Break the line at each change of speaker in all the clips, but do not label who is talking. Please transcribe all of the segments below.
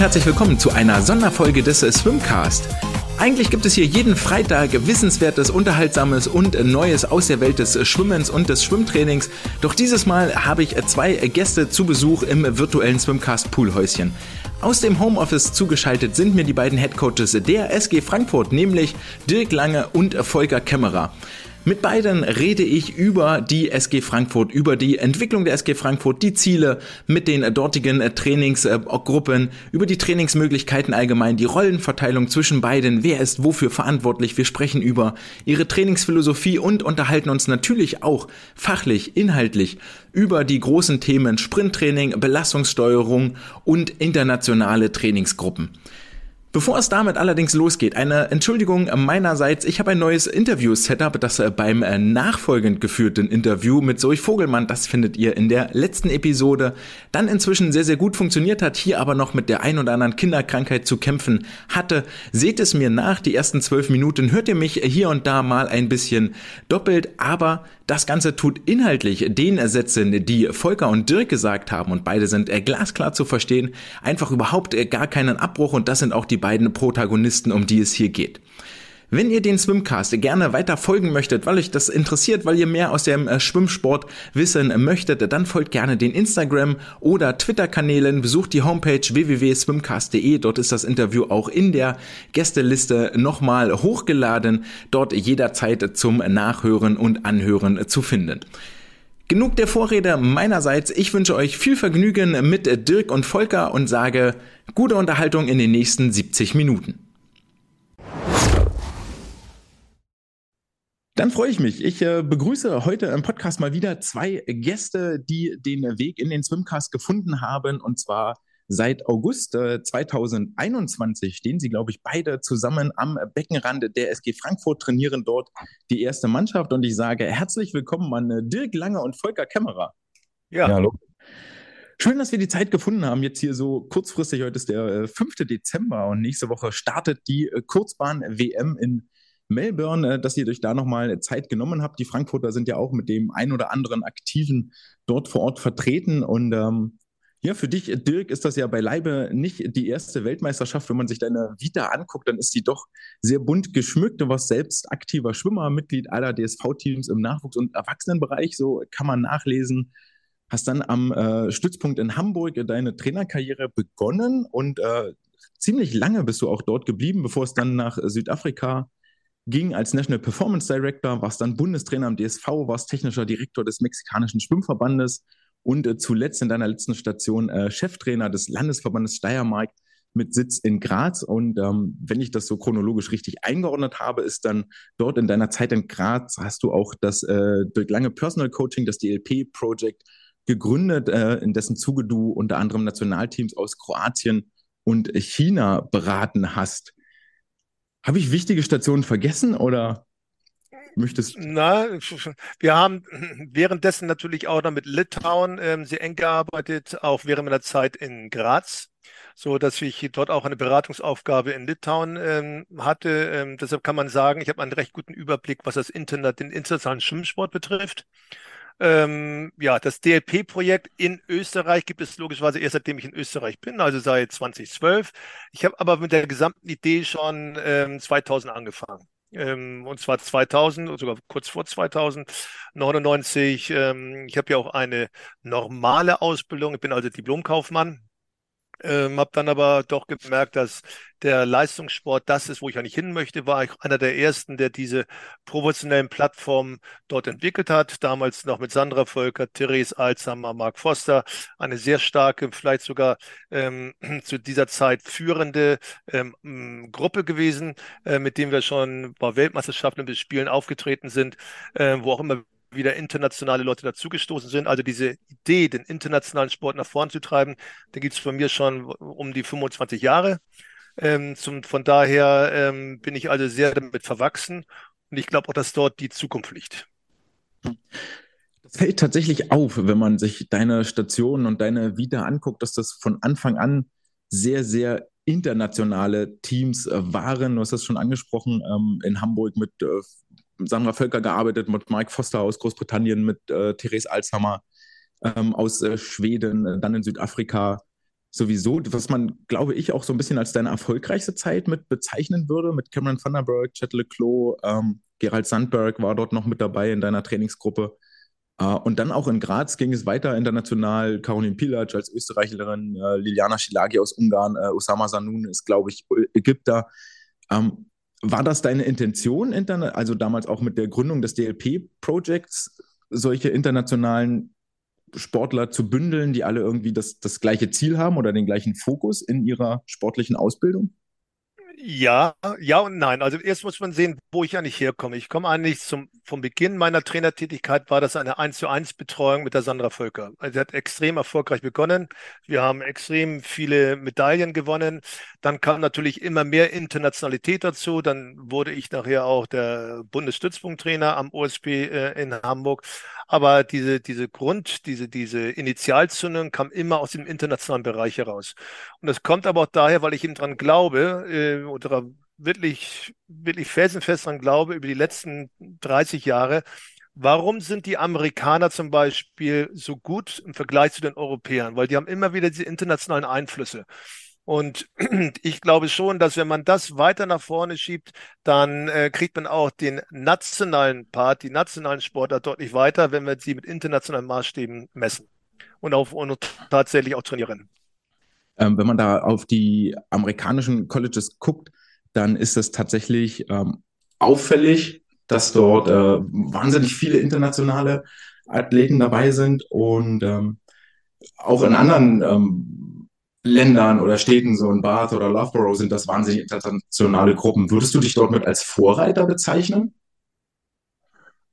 und herzlich willkommen zu einer Sonderfolge des Swimcast. Eigentlich gibt es hier jeden Freitag Wissenswertes, Unterhaltsames und Neues aus der Welt des Schwimmens und des Schwimmtrainings. Doch dieses Mal habe ich zwei Gäste zu Besuch im virtuellen Swimcast Poolhäuschen. Aus dem Homeoffice zugeschaltet sind mir die beiden Headcoaches der SG Frankfurt, nämlich Dirk Lange und Volker Kämmerer. Mit beiden rede ich über die SG Frankfurt, über die Entwicklung der SG Frankfurt, die Ziele mit den dortigen Trainingsgruppen, über die Trainingsmöglichkeiten allgemein, die Rollenverteilung zwischen beiden, wer ist wofür verantwortlich. Wir sprechen über ihre Trainingsphilosophie und unterhalten uns natürlich auch fachlich, inhaltlich über die großen Themen Sprinttraining, Belastungssteuerung und internationale Trainingsgruppen. Bevor es damit allerdings losgeht, eine Entschuldigung meinerseits. Ich habe ein neues Interview-Setup, das äh, beim äh, nachfolgend geführten Interview mit Zoe Vogelmann, das findet ihr in der letzten Episode, dann inzwischen sehr, sehr gut funktioniert hat, hier aber noch mit der ein oder anderen Kinderkrankheit zu kämpfen hatte. Seht es mir nach, die ersten zwölf Minuten hört ihr mich hier und da mal ein bisschen doppelt, aber das Ganze tut inhaltlich den Sätzen, die Volker und Dirk gesagt haben, und beide sind äh, glasklar zu verstehen, einfach überhaupt gar keinen Abbruch und das sind auch die beiden Protagonisten, um die es hier geht. Wenn ihr den Swimcast gerne weiter folgen möchtet, weil euch das interessiert, weil ihr mehr aus dem äh, Schwimmsport wissen möchtet, dann folgt gerne den Instagram oder Twitter-Kanälen, besucht die Homepage www.swimcast.de, dort ist das Interview auch in der Gästeliste nochmal hochgeladen, dort jederzeit zum Nachhören und Anhören zu finden. Genug der Vorrede meinerseits. Ich wünsche euch viel Vergnügen mit Dirk und Volker und sage gute Unterhaltung in den nächsten 70 Minuten. Dann freue ich mich. Ich äh, begrüße heute im Podcast mal wieder zwei Gäste, die den Weg in den Swimcast gefunden haben. Und zwar seit August äh, 2021 stehen sie, glaube ich, beide zusammen am Beckenrand der SG Frankfurt, trainieren dort die erste Mannschaft. Und ich sage herzlich willkommen an äh, Dirk Lange und Volker Kämmerer.
Ja, ja hallo.
Schön, dass wir die Zeit gefunden haben, jetzt hier so kurzfristig. Heute ist der 5. Äh, Dezember und nächste Woche startet die äh, Kurzbahn-WM in Melbourne, dass ihr euch da nochmal Zeit genommen habt. Die Frankfurter sind ja auch mit dem ein oder anderen Aktiven dort vor Ort vertreten. Und ähm, ja, für dich, Dirk, ist das ja beileibe nicht die erste Weltmeisterschaft. Wenn man sich deine Vita anguckt, dann ist die doch sehr bunt geschmückt. Du warst selbst aktiver Schwimmer, Mitglied aller DSV-Teams im Nachwuchs- und Erwachsenenbereich. So kann man nachlesen. Hast dann am äh, Stützpunkt in Hamburg deine Trainerkarriere begonnen und äh, ziemlich lange bist du auch dort geblieben, bevor es dann nach Südafrika ging als National Performance Director, warst dann Bundestrainer am DSV, warst technischer Direktor des mexikanischen Schwimmverbandes und äh, zuletzt in deiner letzten Station äh, Cheftrainer des Landesverbandes Steiermark mit Sitz in Graz. Und ähm, wenn ich das so chronologisch richtig eingeordnet habe, ist dann dort in deiner Zeit in Graz hast du auch das äh, durch lange Personal Coaching, das DLP Project gegründet, äh, in dessen Zuge du unter anderem Nationalteams aus Kroatien und China beraten hast. Habe ich wichtige Stationen vergessen oder möchtest?
Na, wir haben währenddessen natürlich auch noch mit Litauen ähm, sehr eng gearbeitet, auch während meiner Zeit in Graz, so dass ich dort auch eine Beratungsaufgabe in Litauen ähm, hatte. Ähm, deshalb kann man sagen, ich habe einen recht guten Überblick, was das Internet, den internationalen Schwimmsport betrifft. Ähm, ja, das DLP-Projekt in Österreich gibt es logischerweise erst seitdem ich in Österreich bin, also seit 2012. Ich habe aber mit der gesamten Idee schon ähm, 2000 angefangen. Ähm, und zwar 2000, sogar kurz vor 2099. Ähm, ich habe ja auch eine normale Ausbildung. Ich bin also Diplomkaufmann ähm, habe dann aber doch gemerkt, dass der Leistungssport das ist, wo ich eigentlich hin möchte. War ich einer der ersten, der diese professionellen Plattformen dort entwickelt hat. Damals noch mit Sandra Völker, Therese Alzheimer, Mark Foster. Eine sehr starke, vielleicht sogar ähm, zu dieser Zeit führende ähm, Gruppe gewesen, äh, mit dem wir schon bei Weltmeisterschaften und Spielen aufgetreten sind, äh, wo auch immer wieder internationale Leute dazugestoßen sind. Also diese Idee, den internationalen Sport nach vorn zu treiben, da gibt es von mir schon um die 25 Jahre. Ähm, zum, von daher ähm, bin ich also sehr damit verwachsen und ich glaube auch, dass dort die Zukunft liegt.
Das fällt tatsächlich auf, wenn man sich deine Stationen und deine Vita anguckt, dass das von Anfang an sehr, sehr internationale Teams äh, waren. Du hast das schon angesprochen, ähm, in Hamburg mit äh, Sandra Völker gearbeitet, mit Mike Foster aus Großbritannien, mit äh, Therese Alzhammer ähm, aus äh, Schweden, äh, dann in Südafrika sowieso, was man, glaube ich, auch so ein bisschen als deine erfolgreichste Zeit mit bezeichnen würde, mit Cameron Vanderberg, Chet Leclos, ähm, Gerald Sandberg war dort noch mit dabei in deiner Trainingsgruppe. Äh, und dann auch in Graz ging es weiter international. Caroline Pilac als Österreicherin, äh, Liliana Schilagi aus Ungarn, äh, Osama Sanun ist, glaube ich, Ägypter. Ähm, war das deine Intention, also damals auch mit der Gründung des DLP-Projects, solche internationalen Sportler zu bündeln, die alle irgendwie das, das gleiche Ziel haben oder den gleichen Fokus in ihrer sportlichen Ausbildung?
Ja, ja und nein. Also erst muss man sehen, wo ich eigentlich herkomme. Ich komme eigentlich zum, vom Beginn meiner Trainertätigkeit war das eine 1 zu 1 Betreuung mit der Sandra Völker. Also sie hat extrem erfolgreich begonnen. Wir haben extrem viele Medaillen gewonnen. Dann kam natürlich immer mehr Internationalität dazu. Dann wurde ich nachher auch der Bundesstützpunkttrainer am OSP äh, in Hamburg. Aber diese, diese Grund, diese, diese Initialzündung kam immer aus dem internationalen Bereich heraus. Und das kommt aber auch daher, weil ich eben dran glaube, äh, oder wirklich, wirklich felsenfest dran glaube, über die letzten 30 Jahre, Warum sind die Amerikaner zum Beispiel so gut im Vergleich zu den Europäern? Weil die haben immer wieder diese internationalen Einflüsse. Und ich glaube schon, dass wenn man das weiter nach vorne schiebt, dann äh, kriegt man auch den nationalen Part, die nationalen Sportler deutlich weiter, wenn wir sie mit internationalen Maßstäben messen und, auf, und tatsächlich auch trainieren.
Ähm, wenn man da auf die amerikanischen Colleges guckt, dann ist es tatsächlich ähm, auffällig, dass dort äh, wahnsinnig viele internationale Athleten dabei sind und ähm, auch in anderen ähm, Ländern oder Städten, so in Bath oder Loughborough, sind das wahnsinnig internationale Gruppen. Würdest du dich dort mit als Vorreiter bezeichnen?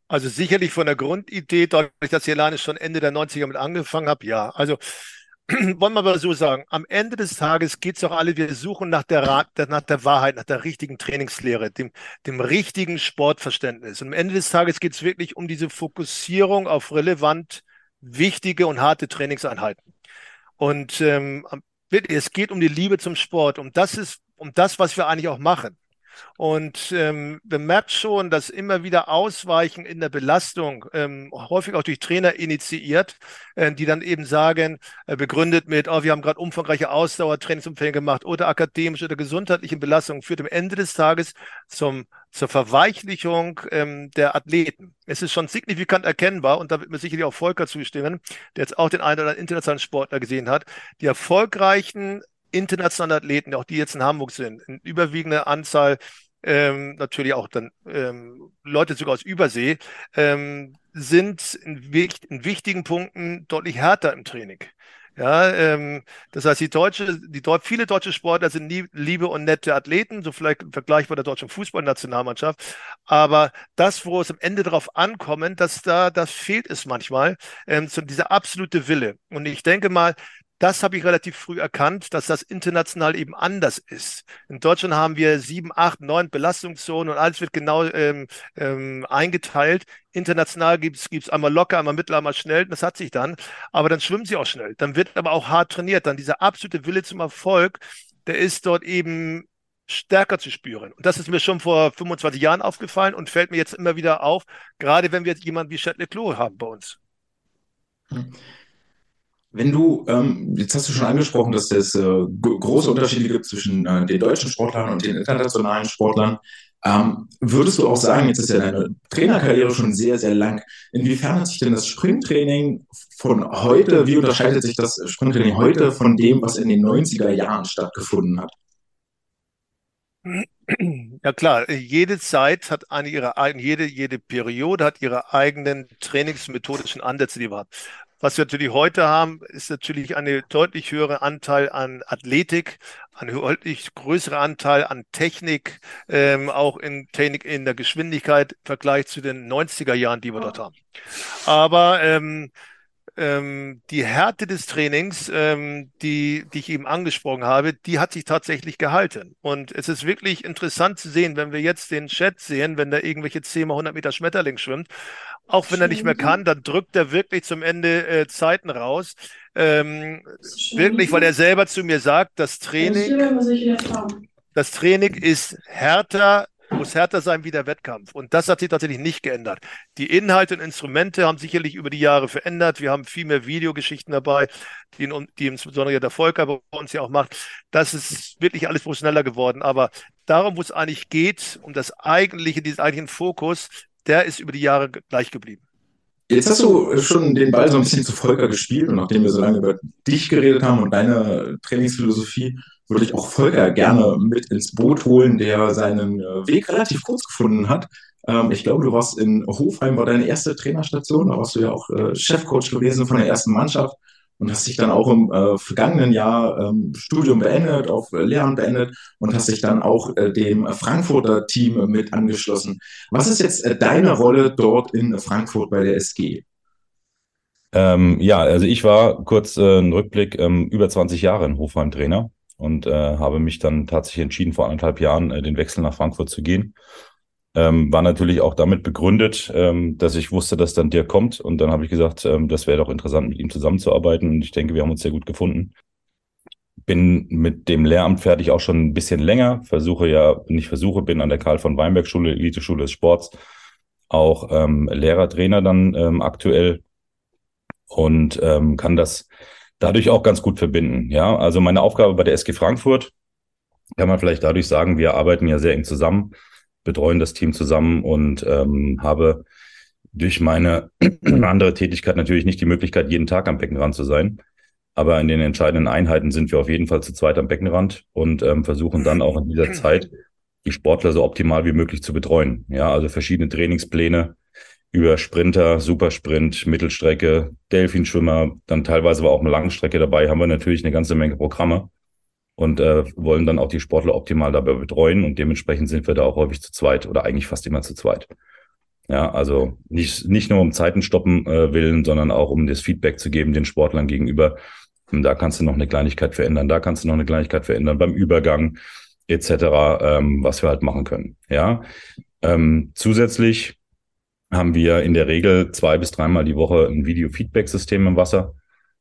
Also sicherlich von der Grundidee, dadurch, dass ich alleine schon Ende der 90er mit angefangen habe, ja. Also wollen wir mal so sagen, am Ende des Tages geht es doch alle, wir suchen nach der, nach der Wahrheit, nach der richtigen Trainingslehre, dem, dem richtigen Sportverständnis. Und am Ende des Tages geht es wirklich um diese Fokussierung auf relevant wichtige und harte Trainingseinheiten. Und ähm, es geht um die Liebe zum Sport. Um das ist, um das, was wir eigentlich auch machen. Und ähm, man merkt schon, dass immer wieder Ausweichen in der Belastung, ähm, häufig auch durch Trainer initiiert, äh, die dann eben sagen, äh, begründet mit, oh, wir haben gerade umfangreiche Ausdauertrainingsumfänge gemacht oder akademische oder gesundheitliche Belastungen, führt am Ende des Tages zum, zur Verweichlichung ähm, der Athleten. Es ist schon signifikant erkennbar, und da wird mir sicherlich auch Volker zustimmen, der jetzt auch den einen oder anderen internationalen Sportler gesehen hat, die erfolgreichen internationale Athleten, auch die jetzt in Hamburg sind, in überwiegender Anzahl ähm, natürlich auch dann ähm, Leute sogar aus Übersee, ähm, sind in, in, wichtigen Punkten deutlich härter im Training. Ja, ähm, das heißt, die deutsche, die viele deutsche Sportler sind nie, liebe und nette Athleten, so vielleicht im Vergleich mit der deutschen Fußballnationalmannschaft. Aber das, wo es am Ende darauf ankommt, dass da, das fehlt es manchmal, ähm, so dieser absolute Wille. Und ich denke mal, das habe ich relativ früh erkannt, dass das international eben anders ist. In Deutschland haben wir sieben, acht, neun Belastungszonen und alles wird genau ähm, ähm, eingeteilt. International gibt es einmal locker, einmal mittel, einmal schnell. Das hat sich dann. Aber dann schwimmen sie auch schnell. Dann wird aber auch hart trainiert. Dann dieser absolute Wille zum Erfolg, der ist dort eben stärker zu spüren. Und das ist mir schon vor 25 Jahren aufgefallen und fällt mir jetzt immer wieder auf, gerade wenn wir jetzt jemanden wie Chet Leclos haben bei uns.
Hm. Wenn du, ähm, jetzt hast du schon angesprochen, dass es äh, große Unterschiede gibt zwischen äh, den deutschen Sportlern und den internationalen Sportlern. Ähm, würdest du auch sagen, jetzt ist ja deine Trainerkarriere schon sehr, sehr lang. Inwiefern hat sich denn das Springtraining von heute, wie unterscheidet sich das Springtraining heute von dem, was in den 90er Jahren stattgefunden hat?
Ja klar, jede Zeit hat eine ihre jede, jede Periode hat ihre eigenen trainingsmethodischen Ansätze, die wir haben. Was wir natürlich heute haben, ist natürlich eine deutlich höhere Anteil an Athletik, ein deutlich größerer Anteil an Technik, ähm, auch in Technik in der Geschwindigkeit im Vergleich zu den 90er Jahren, die wir dort haben. Aber ähm, ähm, die Härte des Trainings, ähm, die, die ich eben angesprochen habe, die hat sich tatsächlich gehalten. Und es ist wirklich interessant zu sehen, wenn wir jetzt den Chat sehen, wenn da irgendwelche 10 mal 100 Meter Schmetterling schwimmt, auch wenn er nicht mehr kann, dann drückt er wirklich zum Ende äh, Zeiten raus. Ähm, wirklich, weil er selber zu mir sagt, das Training, das Training ist härter, muss härter sein wie der Wettkampf. Und das hat sich tatsächlich nicht geändert. Die Inhalte und Instrumente haben sicherlich über die Jahre verändert. Wir haben viel mehr Videogeschichten dabei, die, die insbesondere der Volker bei uns ja auch macht. Das ist wirklich alles professioneller geworden. Aber darum, wo es eigentlich geht, um das eigentliche, diesen eigentlichen Fokus, der ist über die Jahre gleich geblieben.
Jetzt hast du schon den Ball so ein bisschen zu Volker gespielt und nachdem wir so lange über dich geredet haben und deine Trainingsphilosophie, würde ich auch Volker gerne mit ins Boot holen, der seinen äh, Weg relativ kurz gefunden hat. Ähm, ich glaube, du warst in Hofheim, war deine erste Trainerstation, da warst du ja auch äh, Chefcoach gewesen von der ersten Mannschaft und hast dich dann auch im äh, vergangenen Jahr ähm, Studium beendet, auf äh, Lehramt beendet und hast dich dann auch äh, dem Frankfurter Team mit angeschlossen. Was ist jetzt äh, deine Rolle dort in Frankfurt bei der SG?
Ähm, ja, also ich war kurz äh, ein Rückblick ähm, über 20 Jahre in Hofheim Trainer und äh, habe mich dann tatsächlich entschieden, vor anderthalb Jahren äh, den Wechsel nach Frankfurt zu gehen ähm, war natürlich auch damit begründet, ähm, dass ich wusste, dass dann der kommt. Und dann habe ich gesagt, ähm, das wäre doch interessant, mit ihm zusammenzuarbeiten. Und ich denke, wir haben uns sehr gut gefunden. Bin mit dem Lehramt fertig auch schon ein bisschen länger. Versuche ja, nicht versuche, bin an der Karl von Weinberg Schule, Elite-Schule des Sports, auch ähm, Lehrertrainer dann ähm, aktuell und ähm, kann das dadurch auch ganz gut verbinden. Ja, also meine Aufgabe bei der SG Frankfurt kann man vielleicht dadurch sagen, wir arbeiten ja sehr eng zusammen betreuen das Team zusammen und ähm, habe durch meine andere Tätigkeit natürlich nicht die Möglichkeit, jeden Tag am Beckenrand zu sein. Aber in den entscheidenden Einheiten sind wir auf jeden Fall zu zweit am Beckenrand und ähm, versuchen dann auch in dieser Zeit die Sportler so optimal wie möglich zu betreuen. Ja, also verschiedene Trainingspläne über Sprinter, Supersprint, Mittelstrecke, Delfinschwimmer, dann teilweise war auch eine Langstrecke dabei, haben wir natürlich eine ganze Menge Programme und äh, wollen dann auch die Sportler optimal dabei betreuen und dementsprechend sind wir da auch häufig zu zweit oder eigentlich fast immer zu zweit. Ja, also nicht, nicht nur um Zeiten stoppen äh, willen, sondern auch um das Feedback zu geben den Sportlern gegenüber. Und da kannst du noch eine Kleinigkeit verändern, da kannst du noch eine Kleinigkeit verändern beim Übergang etc., ähm, was wir halt machen können. Ja, ähm, zusätzlich haben wir in der Regel zwei bis dreimal die Woche ein Video-Feedback-System im Wasser.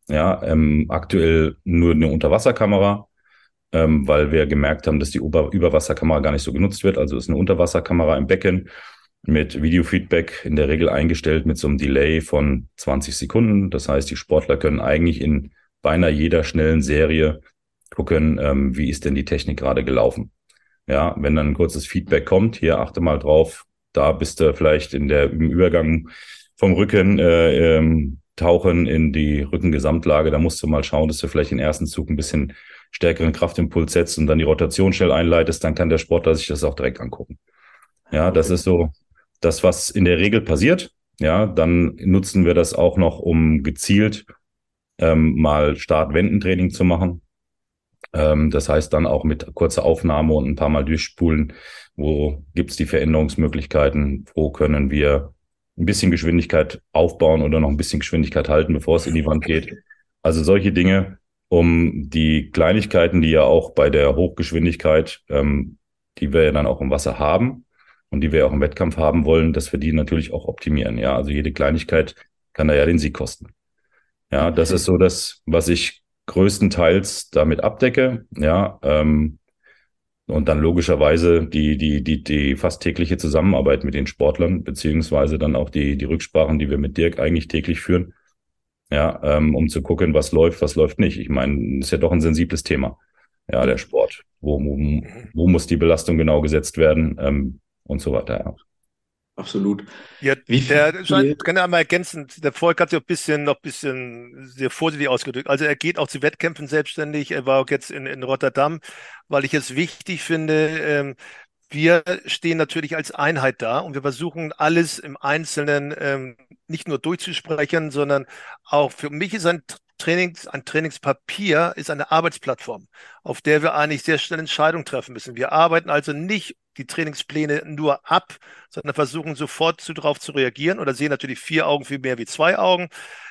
Ja, ähm, aktuell nur eine Unterwasserkamera ähm, weil wir gemerkt haben, dass die Ober Überwasserkamera gar nicht so genutzt wird. Also ist eine Unterwasserkamera im Becken mit Videofeedback in der Regel eingestellt mit so einem Delay von 20 Sekunden. Das heißt, die Sportler können eigentlich in beinahe jeder schnellen Serie gucken, ähm, wie ist denn die Technik gerade gelaufen. Ja, wenn dann ein kurzes Feedback kommt, hier achte mal drauf, da bist du vielleicht in der im Übergang vom Rücken äh, ähm, tauchen in die Rückengesamtlage. Da musst du mal schauen, dass du vielleicht den ersten Zug ein bisschen stärkeren Kraftimpuls setzt und dann die Rotation schnell einleitest, dann kann der Sportler sich das auch direkt angucken. Ja, das ist so das, was in der Regel passiert. Ja, dann nutzen wir das auch noch, um gezielt ähm, mal Start-Wendentraining zu machen. Ähm, das heißt dann auch mit kurzer Aufnahme und ein paar Mal durchspulen, wo gibt's die Veränderungsmöglichkeiten, wo können wir ein bisschen Geschwindigkeit aufbauen oder noch ein bisschen Geschwindigkeit halten, bevor es in die Wand geht. Also solche Dinge, um die Kleinigkeiten, die ja auch bei der Hochgeschwindigkeit, ähm, die wir ja dann auch im Wasser haben und die wir auch im Wettkampf haben wollen, dass wir die natürlich auch optimieren. Ja, also jede Kleinigkeit kann da ja den Sieg kosten. Ja, das ist so das, was ich größtenteils damit abdecke. Ja, ähm, und dann logischerweise die, die, die, die fast tägliche Zusammenarbeit mit den Sportlern, beziehungsweise dann auch die, die Rücksprachen, die wir mit Dirk eigentlich täglich führen ja, ähm, um zu gucken, was läuft, was läuft nicht. Ich meine, ist ja doch ein sensibles Thema, ja, der Sport. Wo, wo, wo muss die Belastung genau gesetzt werden ähm, und so weiter. Ja.
Absolut. Ja, Wie der, ich kann ja einmal ergänzen, der Volk hat sich auch ein bisschen, noch ein bisschen sehr vorsichtig ausgedrückt. Also er geht auch zu Wettkämpfen selbstständig. Er war auch jetzt in, in Rotterdam, weil ich es wichtig finde, ähm, wir stehen natürlich als Einheit da und wir versuchen alles im Einzelnen ähm, nicht nur durchzusprechen, sondern auch für mich ist ein Trainings, ein Trainingspapier ist eine Arbeitsplattform, auf der wir eigentlich sehr schnell Entscheidungen treffen müssen. Wir arbeiten also nicht die Trainingspläne nur ab, sondern versuchen sofort zu, darauf zu reagieren oder sehen natürlich vier Augen viel mehr wie zwei Augen.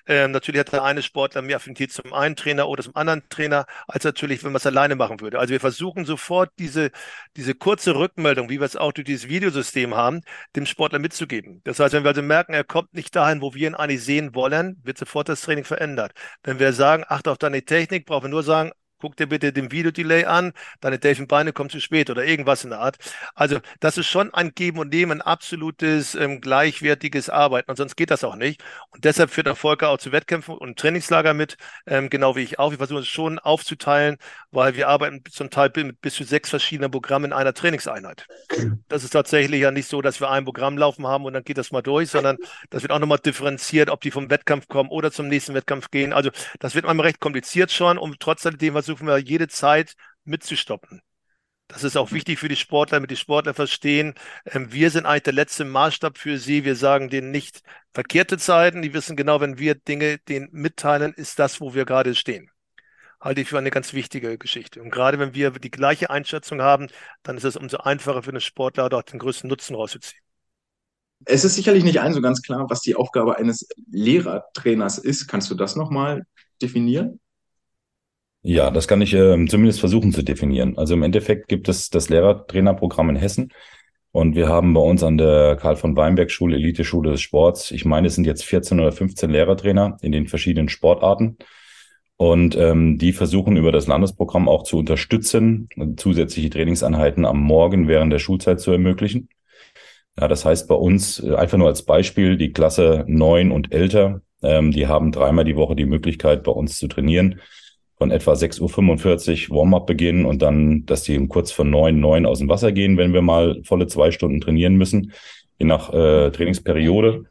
Ähm, natürlich hat der eine Sportler mehr Affinität zum einen Trainer oder zum anderen Trainer, als natürlich, wenn man es alleine machen würde. Also wir versuchen sofort diese, diese kurze Rückmeldung, wie wir es auch durch dieses Videosystem haben, dem Sportler mitzugeben. Das heißt, wenn wir also merken, er kommt nicht dahin, wo wir ihn eigentlich sehen wollen, wird sofort das Training verändert. Wenn wir sagen, achte auf deine Technik, brauchen wir nur sagen, guck dir bitte den Videodelay an, deine Delfin-Beine kommen zu spät oder irgendwas in der Art. Also das ist schon ein Geben und Nehmen, ein absolutes ähm, gleichwertiges Arbeiten und sonst geht das auch nicht. Und deshalb führt der Volker auch zu Wettkämpfen und Trainingslager mit, ähm, genau wie ich auch. Wir versuchen es schon aufzuteilen, weil wir arbeiten zum Teil mit bis zu sechs verschiedenen Programmen in einer Trainingseinheit. Das ist tatsächlich ja nicht so, dass wir ein Programm laufen haben und dann geht das mal durch, sondern das wird auch nochmal differenziert, ob die vom Wettkampf kommen oder zum nächsten Wettkampf gehen. Also das wird manchmal recht kompliziert schon und trotzdem versuchen wir jede Zeit mitzustoppen. Das ist auch wichtig für die Sportler, damit die Sportler verstehen, ähm, wir sind eigentlich der letzte Maßstab für sie. Wir sagen denen nicht verkehrte Zeiten. Die wissen genau, wenn wir Dinge denen mitteilen, ist das, wo wir gerade stehen. Halte ich für eine ganz wichtige Geschichte. Und gerade wenn wir die gleiche Einschätzung haben, dann ist es umso einfacher für den Sportler, dort den größten Nutzen rauszuziehen.
Es ist sicherlich nicht allen so ganz klar, was die Aufgabe eines Lehrertrainers ist. Kannst du das nochmal definieren?
Ja, das kann ich äh, zumindest versuchen zu definieren. Also im Endeffekt gibt es das Lehrertrainerprogramm in Hessen und wir haben bei uns an der Karl von Weinberg Schule, Elite-Schule des Sports, ich meine, es sind jetzt 14 oder 15 Lehrertrainer in den verschiedenen Sportarten. Und ähm, die versuchen über das Landesprogramm auch zu unterstützen, zusätzliche Trainingseinheiten am Morgen während der Schulzeit zu ermöglichen. Ja, das heißt bei uns, äh, einfach nur als Beispiel, die Klasse neun und älter, ähm, die haben dreimal die Woche die Möglichkeit, bei uns zu trainieren von etwa 6.45 Uhr Warm-up beginnen und dann, dass die kurz vor neun, neun aus dem Wasser gehen, wenn wir mal volle zwei Stunden trainieren müssen, je nach äh, Trainingsperiode.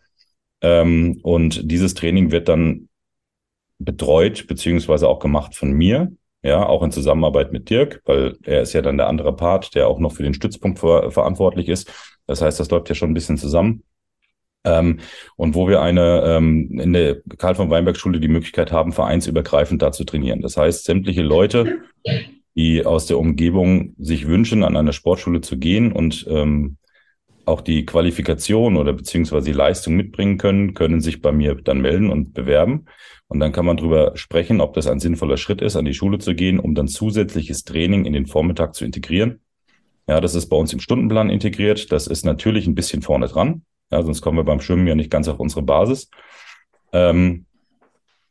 Ähm, und dieses Training wird dann betreut beziehungsweise auch gemacht von mir, ja, auch in Zusammenarbeit mit Dirk, weil er ist ja dann der andere Part, der auch noch für den Stützpunkt ver verantwortlich ist. Das heißt, das läuft ja schon ein bisschen zusammen. Ähm, und wo wir eine ähm, in der Karl von Weinberg Schule die Möglichkeit haben, vereinsübergreifend da zu trainieren. Das heißt, sämtliche Leute, die aus der Umgebung sich wünschen, an eine Sportschule zu gehen und ähm, auch die Qualifikation oder beziehungsweise die Leistung mitbringen können, können sich bei mir dann melden und bewerben. Und dann kann man darüber sprechen, ob das ein sinnvoller Schritt ist, an die Schule zu gehen, um dann zusätzliches Training in den Vormittag zu integrieren. Ja, das ist bei uns im Stundenplan integriert. Das ist natürlich ein bisschen vorne dran. Ja, sonst kommen wir beim Schwimmen ja nicht ganz auf unsere Basis. Ähm,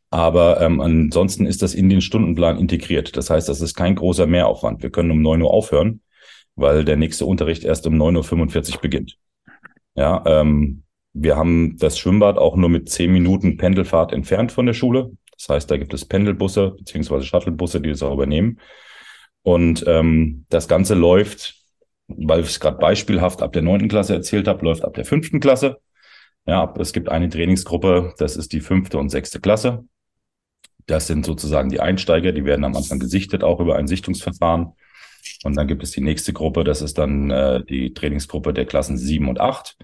aber ähm, ansonsten ist das in den Stundenplan integriert. Das heißt, das ist kein großer Mehraufwand. Wir können um neun Uhr aufhören, weil der nächste Unterricht erst um neun Uhr fünfundvierzig beginnt. Ja, ähm, wir haben das Schwimmbad auch nur mit zehn Minuten Pendelfahrt entfernt von der Schule. Das heißt, da gibt es Pendelbusse beziehungsweise Shuttlebusse, die das auch übernehmen. Und ähm, das Ganze läuft weil ich es gerade beispielhaft ab der neunten Klasse erzählt habe, läuft ab der fünften Klasse. Ja, es gibt eine Trainingsgruppe, das ist die fünfte und sechste Klasse. Das sind sozusagen die Einsteiger, die werden am Anfang gesichtet, auch über ein Sichtungsverfahren. Und dann gibt es die nächste Gruppe, das ist dann äh, die Trainingsgruppe der Klassen sieben und acht.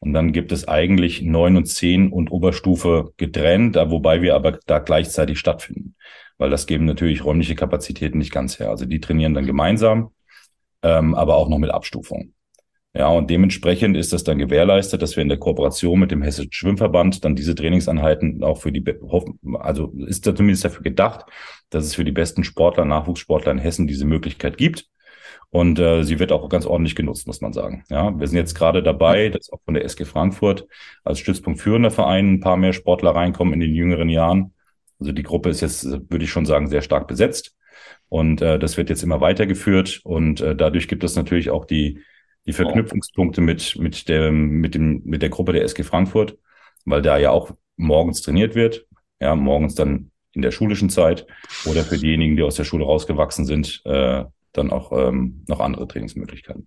Und dann gibt es eigentlich neun und zehn und Oberstufe getrennt, da, wobei wir aber da gleichzeitig stattfinden. Weil das geben natürlich räumliche Kapazitäten nicht ganz her. Also die trainieren dann gemeinsam ähm, aber auch noch mit Abstufung. Ja, und dementsprechend ist das dann gewährleistet, dass wir in der Kooperation mit dem Hessischen Schwimmverband dann diese Trainingseinheiten auch für die, also ist da zumindest dafür gedacht, dass es für die besten Sportler, Nachwuchssportler in Hessen diese Möglichkeit gibt. Und äh, sie wird auch ganz ordentlich genutzt, muss man sagen. Ja, wir sind jetzt gerade dabei, dass auch von der SG Frankfurt als Stützpunkt führender Verein ein paar mehr Sportler reinkommen in den jüngeren Jahren. Also die Gruppe ist jetzt, würde ich schon sagen, sehr stark besetzt. Und äh, das wird jetzt immer weitergeführt und äh, dadurch gibt es natürlich auch die, die Verknüpfungspunkte mit, mit, der, mit, dem, mit der Gruppe der SG Frankfurt, weil da ja auch morgens trainiert wird, ja, morgens dann in der schulischen Zeit oder für diejenigen, die aus der Schule rausgewachsen sind, äh, dann auch ähm, noch andere Trainingsmöglichkeiten.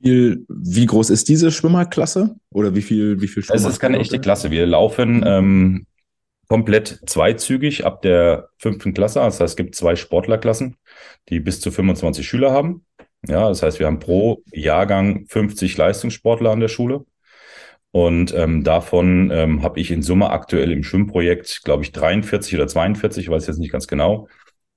Wie, groß ist diese Schwimmerklasse oder wie viel, wie viel
Schwimmer? Es ist keine echte Klasse. Wir laufen ähm, komplett zweizügig ab der fünften Klasse. Das heißt, es gibt zwei Sportlerklassen, die bis zu 25 Schüler haben. Ja, das heißt, wir haben pro Jahrgang 50 Leistungssportler an der Schule. Und ähm, davon ähm, habe ich in Summe aktuell im Schwimmprojekt, glaube ich, 43 oder 42, ich weiß jetzt nicht ganz genau,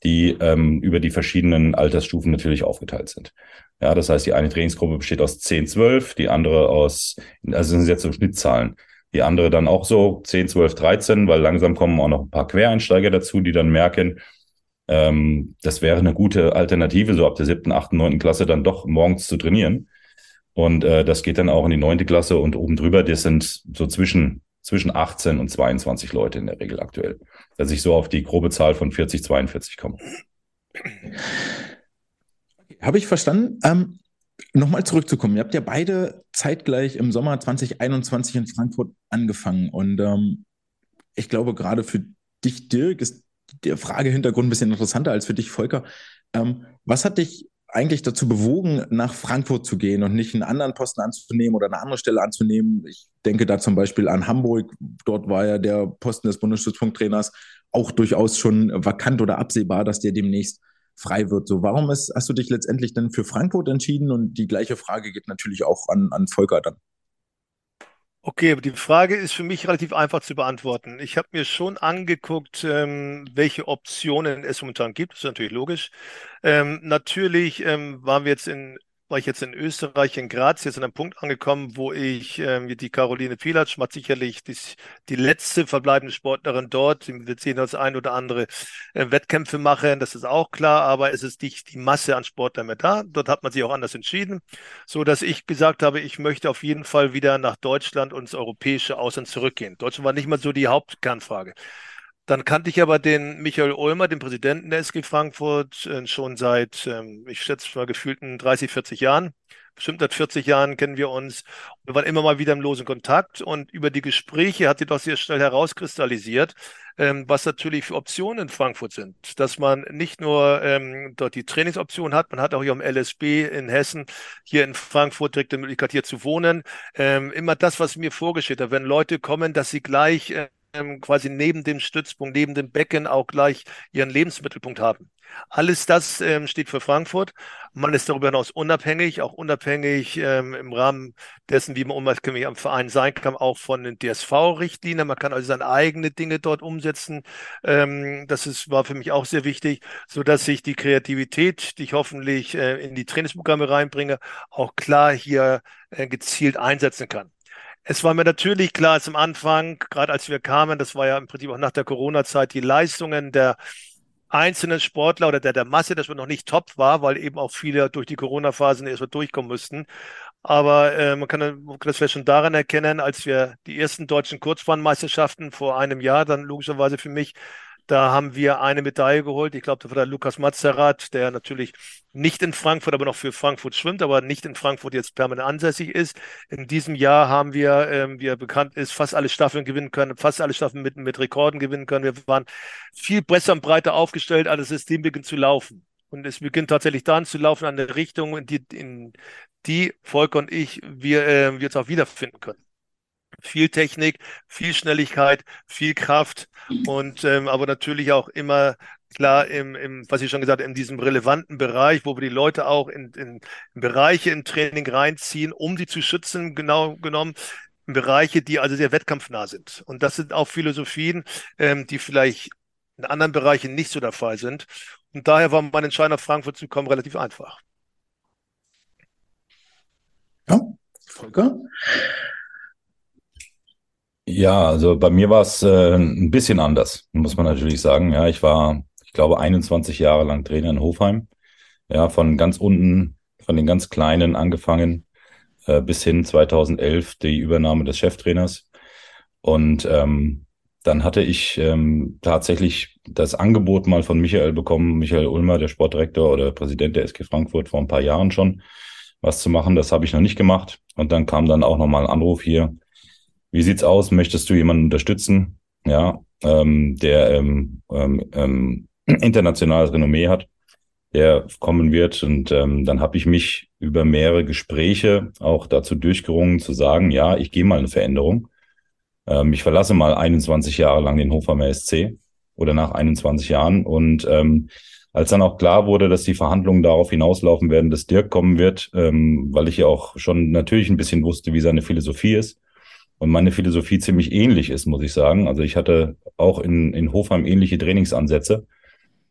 die ähm, über die verschiedenen Altersstufen natürlich aufgeteilt sind. Ja, das heißt, die eine Trainingsgruppe besteht aus 10, 12, die andere aus, also sind jetzt so Schnittzahlen. Die andere dann auch so 10, 12, 13, weil langsam kommen auch noch ein paar Quereinsteiger dazu, die dann merken, ähm, das wäre eine gute Alternative, so ab der siebten, achten, neunten Klasse dann doch morgens zu trainieren. Und äh, das geht dann auch in die neunte Klasse und oben drüber, das sind so zwischen zwischen 18 und 22 Leute in der Regel aktuell. Dass ich so auf die grobe Zahl von 40, 42 komme.
Habe ich verstanden. Ähm, Nochmal zurückzukommen. Ihr habt ja beide zeitgleich im Sommer 2021 in Frankfurt angefangen. Und ähm, ich glaube, gerade für dich, Dirk, ist der Fragehintergrund ein bisschen interessanter als für dich, Volker. Ähm, was hat dich eigentlich dazu bewogen, nach Frankfurt zu gehen und nicht einen anderen Posten anzunehmen oder eine andere Stelle anzunehmen? Ich denke da zum Beispiel an Hamburg. Dort war ja der Posten des Bundesstützpunkttrainers auch durchaus schon vakant oder absehbar, dass der demnächst frei wird. So, warum ist, hast du dich letztendlich denn für Frankfurt entschieden? Und die gleiche Frage geht natürlich auch an, an Volker dann.
Okay, die Frage ist für mich relativ einfach zu beantworten. Ich habe mir schon angeguckt, ähm, welche Optionen es momentan gibt. Das ist natürlich logisch. Ähm, natürlich ähm, waren wir jetzt in war ich jetzt in Österreich, in Graz, jetzt an einem Punkt angekommen, wo ich ähm, die Caroline Pilatsch macht sicherlich die, die letzte verbleibende Sportlerin dort. Wir sehen das ein oder andere äh, Wettkämpfe machen, das ist auch klar, aber es ist nicht die Masse an Sportlern mehr da. Dort hat man sich auch anders entschieden, so dass ich gesagt habe, ich möchte auf jeden Fall wieder nach Deutschland und ins europäische Ausland zurückgehen. Deutschland war nicht mal so die Hauptkernfrage. Dann kannte ich aber den Michael Ulmer, den Präsidenten der SG Frankfurt, äh, schon seit, ähm, ich schätze mal, gefühlten 30, 40 Jahren. Bestimmt seit 40 Jahren kennen wir uns. Wir waren immer mal wieder im losen Kontakt und über die Gespräche hat sich doch sehr schnell herauskristallisiert, ähm, was natürlich für Optionen in Frankfurt sind. Dass man nicht nur ähm, dort die Trainingsoption hat, man hat auch hier am LSB in Hessen, hier in Frankfurt direkt die Möglichkeit hier zu wohnen. immer das, was mir vorgestellt hat, wenn Leute kommen, dass sie gleich ähm, quasi neben dem Stützpunkt, neben dem Becken auch gleich ihren Lebensmittelpunkt haben. Alles das ähm, steht für Frankfurt. Man ist darüber hinaus unabhängig, auch unabhängig ähm, im Rahmen dessen, wie man unabhängig am Verein sein kann, auch von den DSV-Richtlinien. Man kann also seine eigenen Dinge dort umsetzen. Ähm, das ist, war für mich auch sehr wichtig, so dass ich die Kreativität, die ich hoffentlich äh, in die Trainingsprogramme reinbringe, auch klar hier äh, gezielt einsetzen kann. Es war mir natürlich klar, zum Anfang, gerade als wir kamen, das war ja im Prinzip auch nach der Corona-Zeit, die Leistungen der einzelnen Sportler oder der, der Masse, dass man noch nicht top war, weil eben auch viele durch die Corona-Phasen erstmal durchkommen müssten. Aber äh, man, kann, man kann das vielleicht schon daran erkennen, als wir die ersten deutschen Kurzbahnmeisterschaften vor einem Jahr dann logischerweise für mich da haben wir eine Medaille geholt. Ich glaube, das war der Lukas Mazerat, der natürlich nicht in Frankfurt, aber noch für Frankfurt schwimmt, aber nicht in Frankfurt jetzt permanent ansässig ist. In diesem Jahr haben wir, ähm, wie er bekannt ist, fast alle Staffeln gewinnen können, fast alle Staffeln mit, mit Rekorden gewinnen können. Wir waren viel besser und breiter aufgestellt, als das System beginnt zu laufen. Und es beginnt tatsächlich dann zu laufen an der Richtung, in die, in die Volker und ich, wir, äh, wir uns auch wiederfinden können viel Technik, viel Schnelligkeit, viel Kraft und ähm, aber natürlich auch immer klar im, im, was ich schon gesagt habe, in diesem relevanten Bereich, wo wir die Leute auch in, in, in Bereiche im Training reinziehen, um sie zu schützen, genau genommen. In Bereiche, die also sehr wettkampfnah sind. Und das sind auch Philosophien, ähm, die vielleicht in anderen Bereichen nicht so der Fall sind. Und daher war mein Entscheid nach Frankfurt zu kommen relativ einfach.
Ja, Volker?
Ja, also bei mir war es äh, ein bisschen anders, muss man natürlich sagen. Ja, ich war, ich glaube, 21 Jahre lang Trainer in Hofheim. Ja, von ganz unten, von den ganz Kleinen angefangen, äh, bis hin 2011 die Übernahme des Cheftrainers. Und ähm, dann hatte ich ähm, tatsächlich das Angebot mal von Michael bekommen, Michael Ulmer, der Sportdirektor oder Präsident der SG Frankfurt vor ein paar Jahren schon, was zu machen. Das habe ich noch nicht gemacht. Und dann kam dann auch nochmal ein Anruf hier wie sieht's aus? Möchtest du jemanden unterstützen? Ja, ähm, der ähm, ähm, ähm internationales Renommee hat, der kommen wird. Und ähm, dann habe ich mich über mehrere Gespräche auch dazu durchgerungen, zu sagen, ja, ich gehe mal eine Veränderung. Ähm, ich verlasse mal 21 Jahre lang den Hofheimer SC oder nach 21 Jahren. Und ähm, als dann auch klar wurde, dass die Verhandlungen darauf hinauslaufen werden, dass Dirk kommen wird, ähm, weil ich ja auch schon natürlich ein bisschen wusste, wie seine Philosophie ist, und meine Philosophie ziemlich ähnlich ist, muss ich sagen. Also ich hatte auch in, in Hofheim ähnliche Trainingsansätze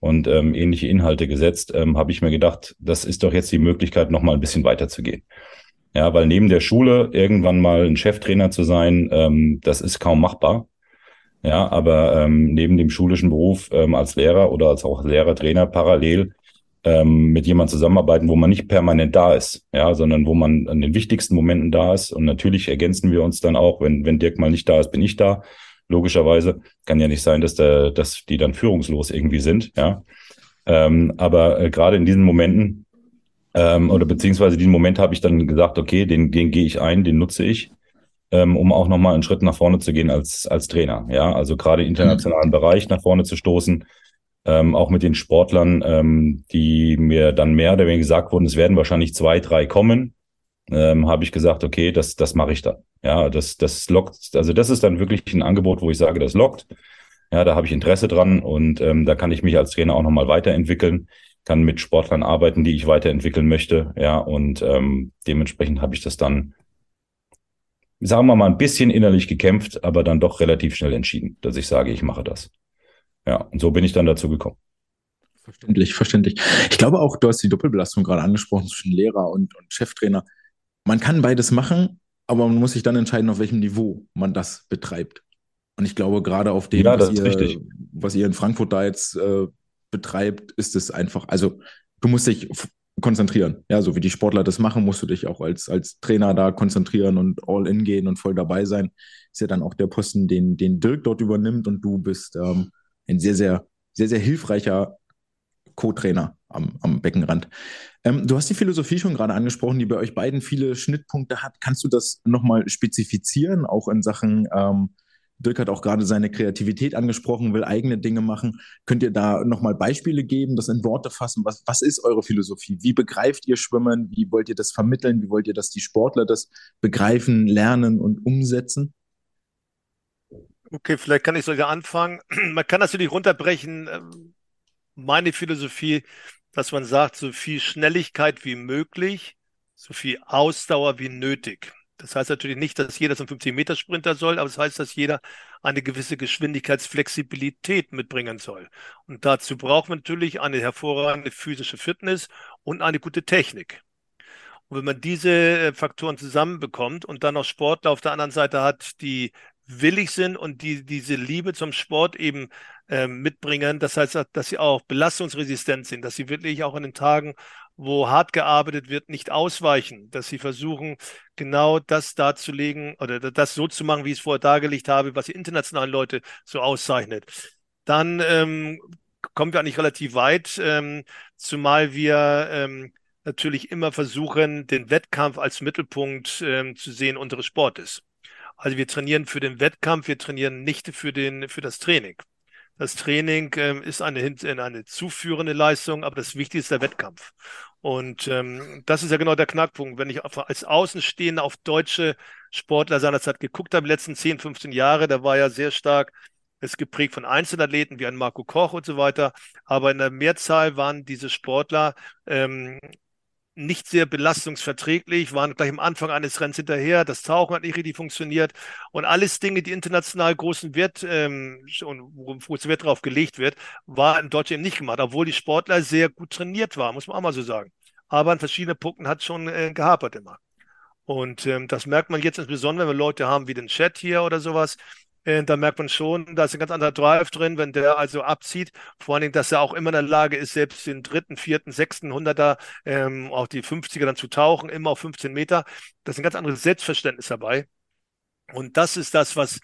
und ähm, ähnliche Inhalte gesetzt, ähm, habe ich mir gedacht, das ist doch jetzt die Möglichkeit, noch mal ein bisschen weiterzugehen. Ja, weil neben der Schule irgendwann mal ein Cheftrainer zu sein, ähm, das ist kaum machbar. Ja, aber ähm, neben dem schulischen Beruf ähm, als Lehrer oder als auch Lehrertrainer parallel ähm, mit jemandem zusammenarbeiten, wo man nicht permanent da ist, ja, sondern wo man an den wichtigsten Momenten da ist. Und natürlich ergänzen wir uns dann auch, wenn, wenn Dirk mal nicht da ist, bin ich da. Logischerweise kann ja nicht sein, dass der, dass die dann führungslos irgendwie sind, ja. Ähm, aber äh, gerade in diesen Momenten ähm, oder beziehungsweise diesen Moment habe ich dann gesagt, okay, den, den gehe ich ein, den nutze ich, ähm, um auch nochmal einen Schritt nach vorne zu gehen als als Trainer, ja. Also gerade internationalen mhm. Bereich nach vorne zu stoßen ähm, auch mit den Sportlern, ähm, die mir dann mehr oder weniger gesagt wurden, es werden wahrscheinlich zwei, drei kommen, ähm, habe ich gesagt, okay, das, das mache ich dann. Ja, das, das lockt, also das ist dann wirklich ein Angebot, wo ich sage, das lockt. Ja, da habe ich Interesse dran und ähm, da kann ich mich als Trainer auch nochmal weiterentwickeln, kann mit Sportlern arbeiten, die ich weiterentwickeln möchte. Ja, und ähm, dementsprechend habe ich das dann, sagen wir mal, ein bisschen innerlich gekämpft, aber dann doch relativ schnell entschieden, dass ich sage, ich mache das. Ja, und so bin ich dann dazu gekommen.
Verständlich, verständlich. Ich glaube auch, du hast die Doppelbelastung gerade angesprochen zwischen Lehrer und, und Cheftrainer. Man kann beides machen, aber man muss sich dann entscheiden, auf welchem Niveau man das betreibt. Und ich glaube, gerade auf dem, ja, was, ihr, was, ihr, in Frankfurt da jetzt äh, betreibt, ist es einfach, also du musst dich konzentrieren. Ja, so wie die Sportler das machen, musst du dich auch als, als Trainer da konzentrieren und all in gehen und voll dabei sein. Ist ja dann auch der Posten, den, den Dirk dort übernimmt und du bist ähm, ein sehr, sehr, sehr, sehr hilfreicher Co-Trainer am, am Beckenrand. Ähm, du hast die Philosophie schon gerade angesprochen, die bei euch beiden viele Schnittpunkte hat. Kannst du das nochmal spezifizieren, auch in Sachen, ähm, Dirk hat auch gerade seine Kreativität angesprochen, will eigene Dinge machen. Könnt ihr da nochmal Beispiele geben, das in Worte fassen? Was, was ist eure Philosophie? Wie begreift ihr Schwimmen? Wie wollt ihr das vermitteln? Wie wollt ihr, dass die Sportler das begreifen, lernen und umsetzen?
Okay, vielleicht kann ich sogar anfangen. Man kann natürlich runterbrechen, ähm, meine Philosophie, dass man sagt, so viel Schnelligkeit wie möglich, so viel Ausdauer wie nötig. Das heißt natürlich nicht, dass jeder zum 50-Meter-Sprinter soll, aber es das heißt, dass jeder eine gewisse Geschwindigkeitsflexibilität mitbringen soll. Und dazu braucht man natürlich eine hervorragende physische Fitness und eine gute Technik. Und wenn man diese äh, Faktoren zusammenbekommt und dann noch Sportler auf der anderen Seite hat, die willig sind und die diese Liebe zum Sport eben äh, mitbringen. Das heißt, dass sie auch belastungsresistent sind, dass sie wirklich auch in den Tagen, wo hart gearbeitet wird, nicht ausweichen, dass sie versuchen, genau das darzulegen oder das so zu machen, wie ich es vorher dargelegt habe, was die internationalen Leute so auszeichnet. Dann ähm, kommen wir eigentlich relativ weit, ähm, zumal wir ähm, natürlich immer versuchen, den Wettkampf als Mittelpunkt ähm, zu sehen unseres Sportes. Also wir trainieren für den Wettkampf, wir trainieren nicht für, den, für das Training. Das Training ähm, ist eine, eine zuführende Leistung, aber das Wichtigste ist der Wettkampf. Und ähm, das ist ja genau der Knackpunkt. Wenn ich als Außenstehender auf deutsche Sportler seinerzeit geguckt habe, die letzten 10, 15 Jahre, da war ja sehr stark ist geprägt von Einzelathleten wie ein Marco Koch und so weiter. Aber in der Mehrzahl waren diese Sportler ähm, nicht sehr belastungsverträglich, waren gleich am Anfang eines Rennens hinterher, das Tauchen hat nicht richtig funktioniert und alles Dinge, die international großen Wert ähm, und wo großer Wert drauf gelegt wird, war in Deutschland nicht gemacht, obwohl die Sportler sehr gut trainiert waren, muss man auch mal so sagen. Aber an verschiedenen Punkten hat schon äh, gehapert immer. Und ähm, das merkt man jetzt insbesondere, wenn wir Leute haben wie den Chat hier oder sowas, äh, da merkt man schon, da ist ein ganz anderer Drive drin, wenn der also abzieht. Vor allen Dingen, dass er auch immer in der Lage ist, selbst den dritten, vierten, sechsten Hunderter, ähm, auch die 50er dann zu tauchen, immer auf 15 Meter. Das ist ein ganz anderes Selbstverständnis dabei. Und das ist das, was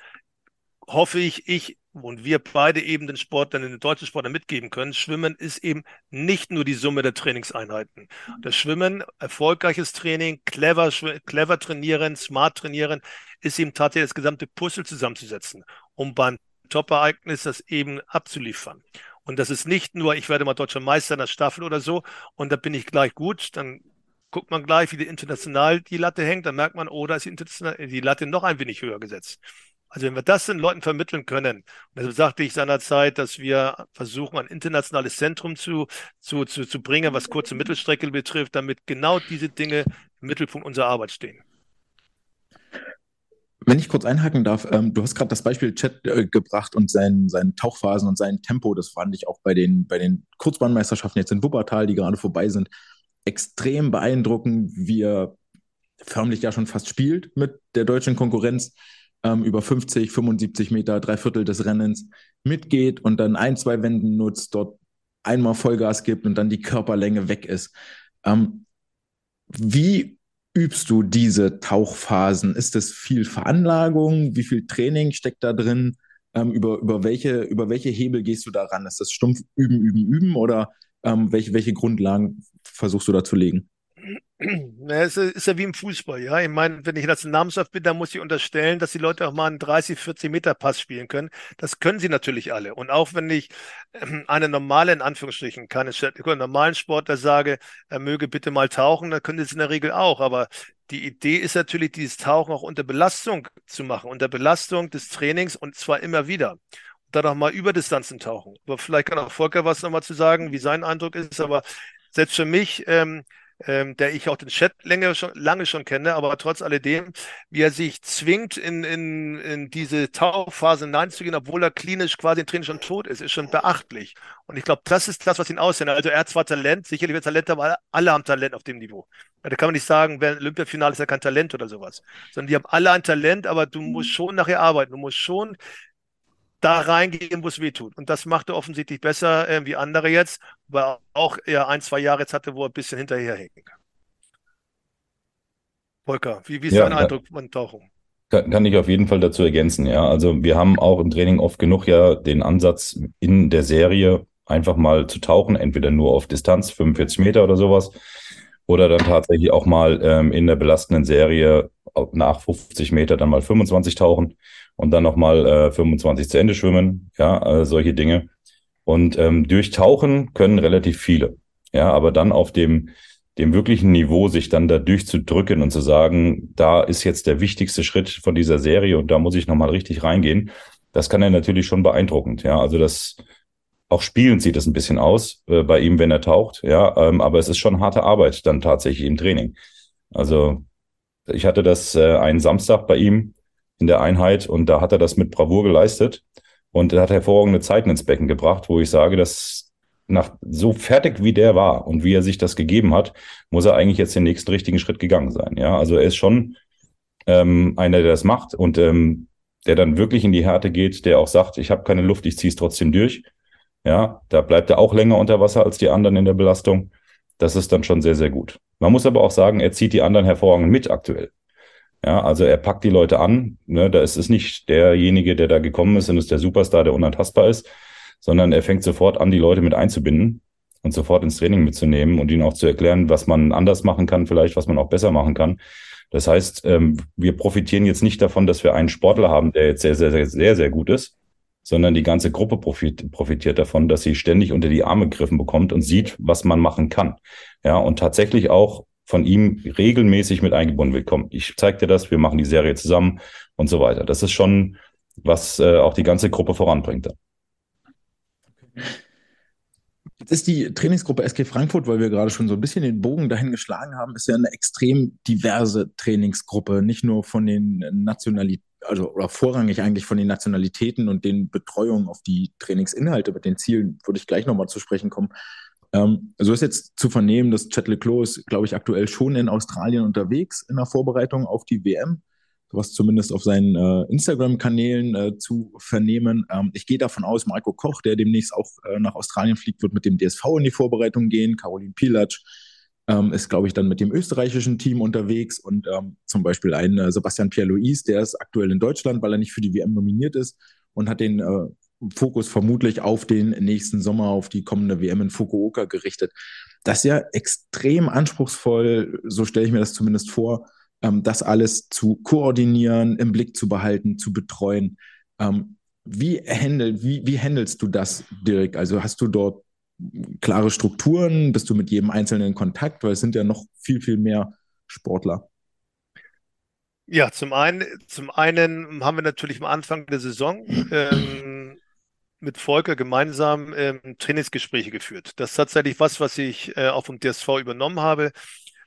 hoffe ich, ich und wir beide eben den Sportlern, den deutschen Sportlern mitgeben können. Schwimmen ist eben nicht nur die Summe der Trainingseinheiten. Das Schwimmen, erfolgreiches Training, clever, clever trainieren, smart trainieren, ist eben tatsächlich das gesamte Puzzle zusammenzusetzen, um beim Top-Ereignis das eben abzuliefern. Und das ist nicht nur, ich werde mal deutscher Meister in der Staffel oder so und da bin ich gleich gut, dann guckt man gleich, wie die international die Latte hängt, dann merkt man, oh, da ist die, die Latte noch ein wenig höher gesetzt. Also wenn wir das den Leuten vermitteln können, und deshalb sagte ich seinerzeit, dass wir versuchen, ein internationales Zentrum zu, zu, zu, zu bringen, was kurze Mittelstrecke betrifft, damit genau diese Dinge im Mittelpunkt unserer Arbeit stehen.
Wenn ich kurz einhaken darf, ähm, du hast gerade das Beispiel Chat äh, gebracht und seinen, seinen Tauchphasen und sein Tempo, das fand ich auch bei den, bei den Kurzbahnmeisterschaften jetzt in Wuppertal, die gerade vorbei sind, extrem beeindruckend, wie er förmlich ja schon fast spielt mit der deutschen Konkurrenz ähm, über 50, 75 Meter, drei Viertel des Rennens mitgeht und dann ein, zwei Wenden nutzt, dort einmal Vollgas gibt und dann die Körperlänge weg ist. Ähm, wie übst du diese Tauchphasen? Ist es viel Veranlagung? Wie viel Training steckt da drin? Ähm, über, über, welche, über welche Hebel gehst du da ran? Ist das stumpf üben, üben, üben oder ähm, welche, welche Grundlagen versuchst du da zu legen?
Es ist ja wie im Fußball, ja. Ich meine, wenn ich Nationalmannschaft bin, dann muss ich unterstellen, dass die Leute auch mal einen 30, 40 Meter Pass spielen können. Das können sie natürlich alle. Und auch wenn ich ähm, eine normale, in Anführungsstrichen, keine normalen Sportler sage, er möge bitte mal tauchen, dann können sie es in der Regel auch. Aber die Idee ist natürlich, dieses Tauchen auch unter Belastung zu machen, unter Belastung des Trainings und zwar immer wieder da noch mal über Distanzen tauchen. Aber vielleicht kann auch Volker was nochmal zu sagen, wie sein Eindruck ist. Aber selbst für mich ähm, ähm, der ich auch den Chat länger schon, lange schon kenne, aber trotz alledem, wie er sich zwingt, in, in, in diese Tauchphase hineinzugehen, obwohl er klinisch quasi im Training schon tot ist, ist schon beachtlich. Und ich glaube, das ist das, was ihn auszeichnet. Also er hat zwar Talent, sicherlich wird Talent, aber alle haben Talent auf dem Niveau. Ja, da kann man nicht sagen, wer Olympiafinale ist ja kein Talent oder sowas. Sondern die haben alle ein Talent, aber du musst mhm. schon nachher arbeiten. Du musst schon da reingehen, wo es weh tut. Und das macht er offensichtlich besser äh, wie andere jetzt, weil auch er ein, zwei Jahre jetzt hatte, wo er ein bisschen hinterherhängen kann. Volker, wie, wie ist ja, dein Eindruck von Tauchung?
Kann, kann ich auf jeden Fall dazu ergänzen, ja. Also wir haben auch im Training oft genug ja den Ansatz in der Serie einfach mal zu tauchen, entweder nur auf Distanz, 45 Meter oder sowas, oder dann tatsächlich auch mal ähm, in der belastenden Serie nach 50 Meter dann mal 25 tauchen und dann nochmal äh, 25 zu Ende schwimmen, ja, äh, solche Dinge. Und ähm, durchtauchen können relativ viele, ja, aber dann auf dem, dem wirklichen Niveau sich dann da durchzudrücken und zu sagen, da ist jetzt der wichtigste Schritt von dieser Serie und da muss ich nochmal richtig reingehen, das kann er natürlich schon beeindruckend, ja, also das, auch spielend sieht es ein bisschen aus äh, bei ihm, wenn er taucht, ja, ähm, aber es ist schon harte Arbeit dann tatsächlich im Training. Also ich hatte das äh, einen Samstag bei ihm, in der Einheit und da hat er das mit Bravour geleistet und er hat hervorragende Zeiten ins Becken gebracht, wo ich sage, dass nach so fertig wie der war und wie er sich das gegeben hat, muss er eigentlich jetzt den nächsten richtigen Schritt gegangen sein. Ja, also er ist schon ähm, einer, der das macht und ähm, der dann wirklich in die Härte geht, der auch sagt, ich habe keine Luft, ich ziehe es trotzdem durch. Ja, da bleibt er auch länger unter Wasser als die anderen in der Belastung. Das ist dann schon sehr, sehr gut. Man muss aber auch sagen, er zieht die anderen hervorragend mit aktuell. Ja, also er packt die Leute an. Ne? Da ist es nicht derjenige, der da gekommen ist und ist der Superstar, der unantastbar ist, sondern er fängt sofort an, die Leute mit einzubinden und sofort ins Training mitzunehmen und ihnen auch zu erklären, was man anders machen kann, vielleicht, was man auch besser machen kann. Das heißt, ähm, wir profitieren jetzt nicht davon, dass wir einen Sportler haben, der jetzt sehr, sehr, sehr, sehr, sehr gut ist, sondern die ganze Gruppe profitiert davon, dass sie ständig unter die Arme gegriffen bekommt und sieht, was man machen kann. Ja, und tatsächlich auch von ihm regelmäßig mit eingebunden wird. Komm, ich zeig dir das, wir machen die Serie zusammen und so weiter. Das ist schon, was äh, auch die ganze Gruppe voranbringt.
Jetzt ist die Trainingsgruppe SK Frankfurt, weil wir gerade schon so ein bisschen den Bogen dahin geschlagen haben, ist ja eine extrem diverse Trainingsgruppe, nicht nur von den Nationalitäten, also oder vorrangig eigentlich von den Nationalitäten und den Betreuungen auf die Trainingsinhalte, mit den Zielen würde ich gleich nochmal zu sprechen kommen, ähm, so ist jetzt zu vernehmen, dass Chet Leclos glaube ich, aktuell schon in Australien unterwegs in der Vorbereitung auf die WM. Was zumindest auf seinen äh, Instagram-Kanälen äh, zu vernehmen. Ähm, ich gehe davon aus, Marco Koch, der demnächst auch äh, nach Australien fliegt, wird mit dem DSV in die Vorbereitung gehen. Caroline Pilatsch ähm, ist, glaube ich, dann mit dem österreichischen Team unterwegs und ähm, zum Beispiel ein äh, Sebastian Pierre-Louis, der ist aktuell in Deutschland, weil er nicht für die WM nominiert ist und hat den äh, Fokus vermutlich auf den nächsten Sommer, auf die kommende WM in Fukuoka gerichtet. Das ist ja extrem anspruchsvoll, so stelle ich mir das zumindest vor, ähm, das alles zu koordinieren, im Blick zu behalten, zu betreuen. Ähm, wie, handel, wie, wie handelst du das, Dirk? Also hast du dort klare Strukturen? Bist du mit jedem Einzelnen in Kontakt? Weil es sind ja noch viel, viel mehr Sportler.
Ja, zum einen, zum einen haben wir natürlich am Anfang der Saison ähm, mit Volker gemeinsam ähm, Trainingsgespräche geführt. Das ist tatsächlich was, was ich äh, auch vom DSV übernommen habe,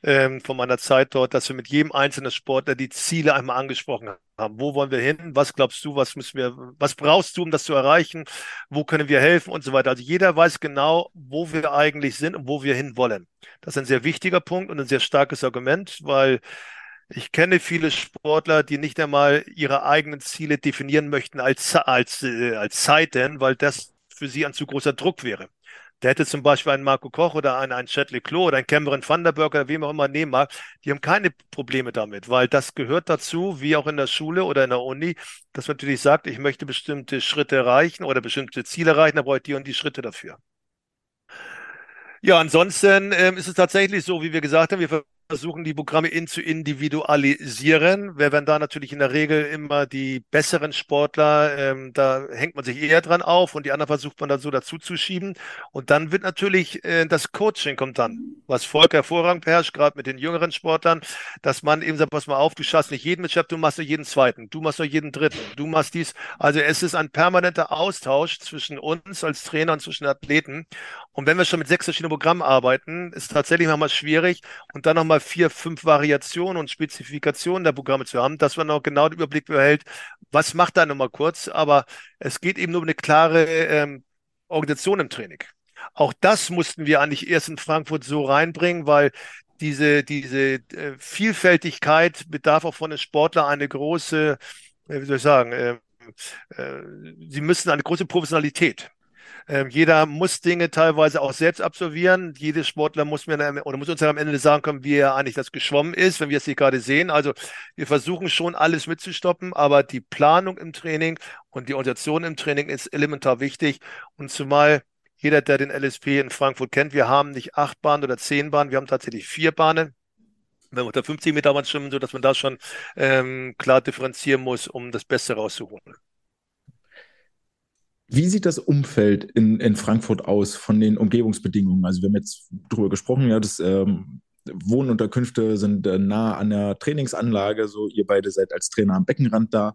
ähm, von meiner Zeit dort, dass wir mit jedem einzelnen Sportler die Ziele einmal angesprochen haben. Wo wollen wir hin? Was glaubst du? Was müssen wir, was brauchst du, um das zu erreichen? Wo können wir helfen und so weiter? Also jeder weiß genau, wo wir eigentlich sind und wo wir hin wollen. Das ist ein sehr wichtiger Punkt und ein sehr starkes Argument, weil ich kenne viele Sportler, die nicht einmal ihre eigenen Ziele definieren möchten als, als, äh, als Zeiten, weil das für sie ein zu großer Druck wäre. Der hätte zum Beispiel einen Marco Koch oder einen, einen Chet Leclos oder einen Cameron Vanderberg oder wem auch immer nehmen mag. Die haben keine Probleme damit, weil das gehört dazu, wie auch in der Schule oder in der Uni, dass man natürlich sagt, ich möchte bestimmte Schritte erreichen oder bestimmte Ziele erreichen, da brauche ich die und die Schritte dafür. Ja, ansonsten ähm, ist es tatsächlich so, wie wir gesagt haben, wir versuchen die Programme in zu individualisieren. Wir werden da natürlich in der Regel immer die besseren Sportler, ähm, da hängt man sich eher dran auf und die anderen versucht man dann so dazu zu schieben. Und dann wird natürlich äh, das Coaching kommt dann, was Volker hervorragend beherrscht, gerade mit den jüngeren Sportlern, dass man eben sagt, pass mal auf, du schaffst nicht jeden Mitschab, du machst nur jeden zweiten, du machst nur jeden dritten, du machst dies. Also es ist ein permanenter Austausch zwischen uns als Trainer und zwischen Athleten. Und wenn wir schon mit sechs verschiedenen Programmen arbeiten, ist tatsächlich manchmal schwierig und dann nochmal mal vier, fünf Variationen und Spezifikationen der Programme zu haben, dass man auch genau den Überblick behält, was macht da nochmal kurz. Aber es geht eben nur um eine klare ähm, Organisation im Training. Auch das mussten wir eigentlich erst in Frankfurt so reinbringen, weil diese, diese äh, Vielfältigkeit bedarf auch von den Sportlern eine große, äh, wie soll ich sagen, äh, äh, sie müssen eine große Professionalität. Ähm, jeder muss Dinge teilweise auch selbst absolvieren. Jeder Sportler muss mir oder muss uns am Ende sagen können, wie er eigentlich das geschwommen ist, wenn wir es hier gerade sehen. Also wir versuchen schon alles mitzustoppen, aber die Planung im Training und die Organisation im Training ist elementar wichtig. Und zumal jeder, der den LSP in Frankfurt kennt, wir haben nicht acht Bahnen oder zehn Bahnen, wir haben tatsächlich vier Bahnen wenn wir unter 50 Meter schwimmen, so dass man da schon ähm, klar differenzieren muss, um das Beste rauszuholen.
Wie sieht das Umfeld in, in Frankfurt aus von den Umgebungsbedingungen? Also wir haben jetzt darüber gesprochen, ja, das ähm, Wohnunterkünfte sind äh, nah an der Trainingsanlage, so ihr beide seid als Trainer am Beckenrand da.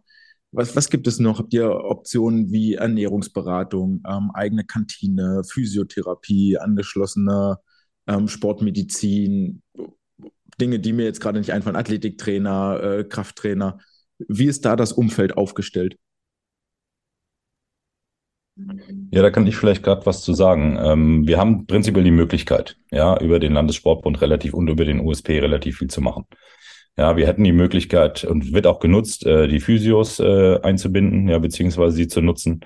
Was, was gibt es noch? Habt ihr Optionen wie Ernährungsberatung, ähm, eigene Kantine, Physiotherapie, angeschlossene ähm, Sportmedizin, Dinge, die mir jetzt gerade nicht einfallen, Athletiktrainer, äh, Krafttrainer. Wie ist da das Umfeld aufgestellt?
Ja, da kann ich vielleicht gerade was zu sagen. Ähm, wir haben prinzipiell die Möglichkeit, ja, über den Landessportbund relativ und über den USP relativ viel zu machen. Ja, wir hätten die Möglichkeit und wird auch genutzt, äh, die Physios äh, einzubinden, ja, beziehungsweise sie zu nutzen.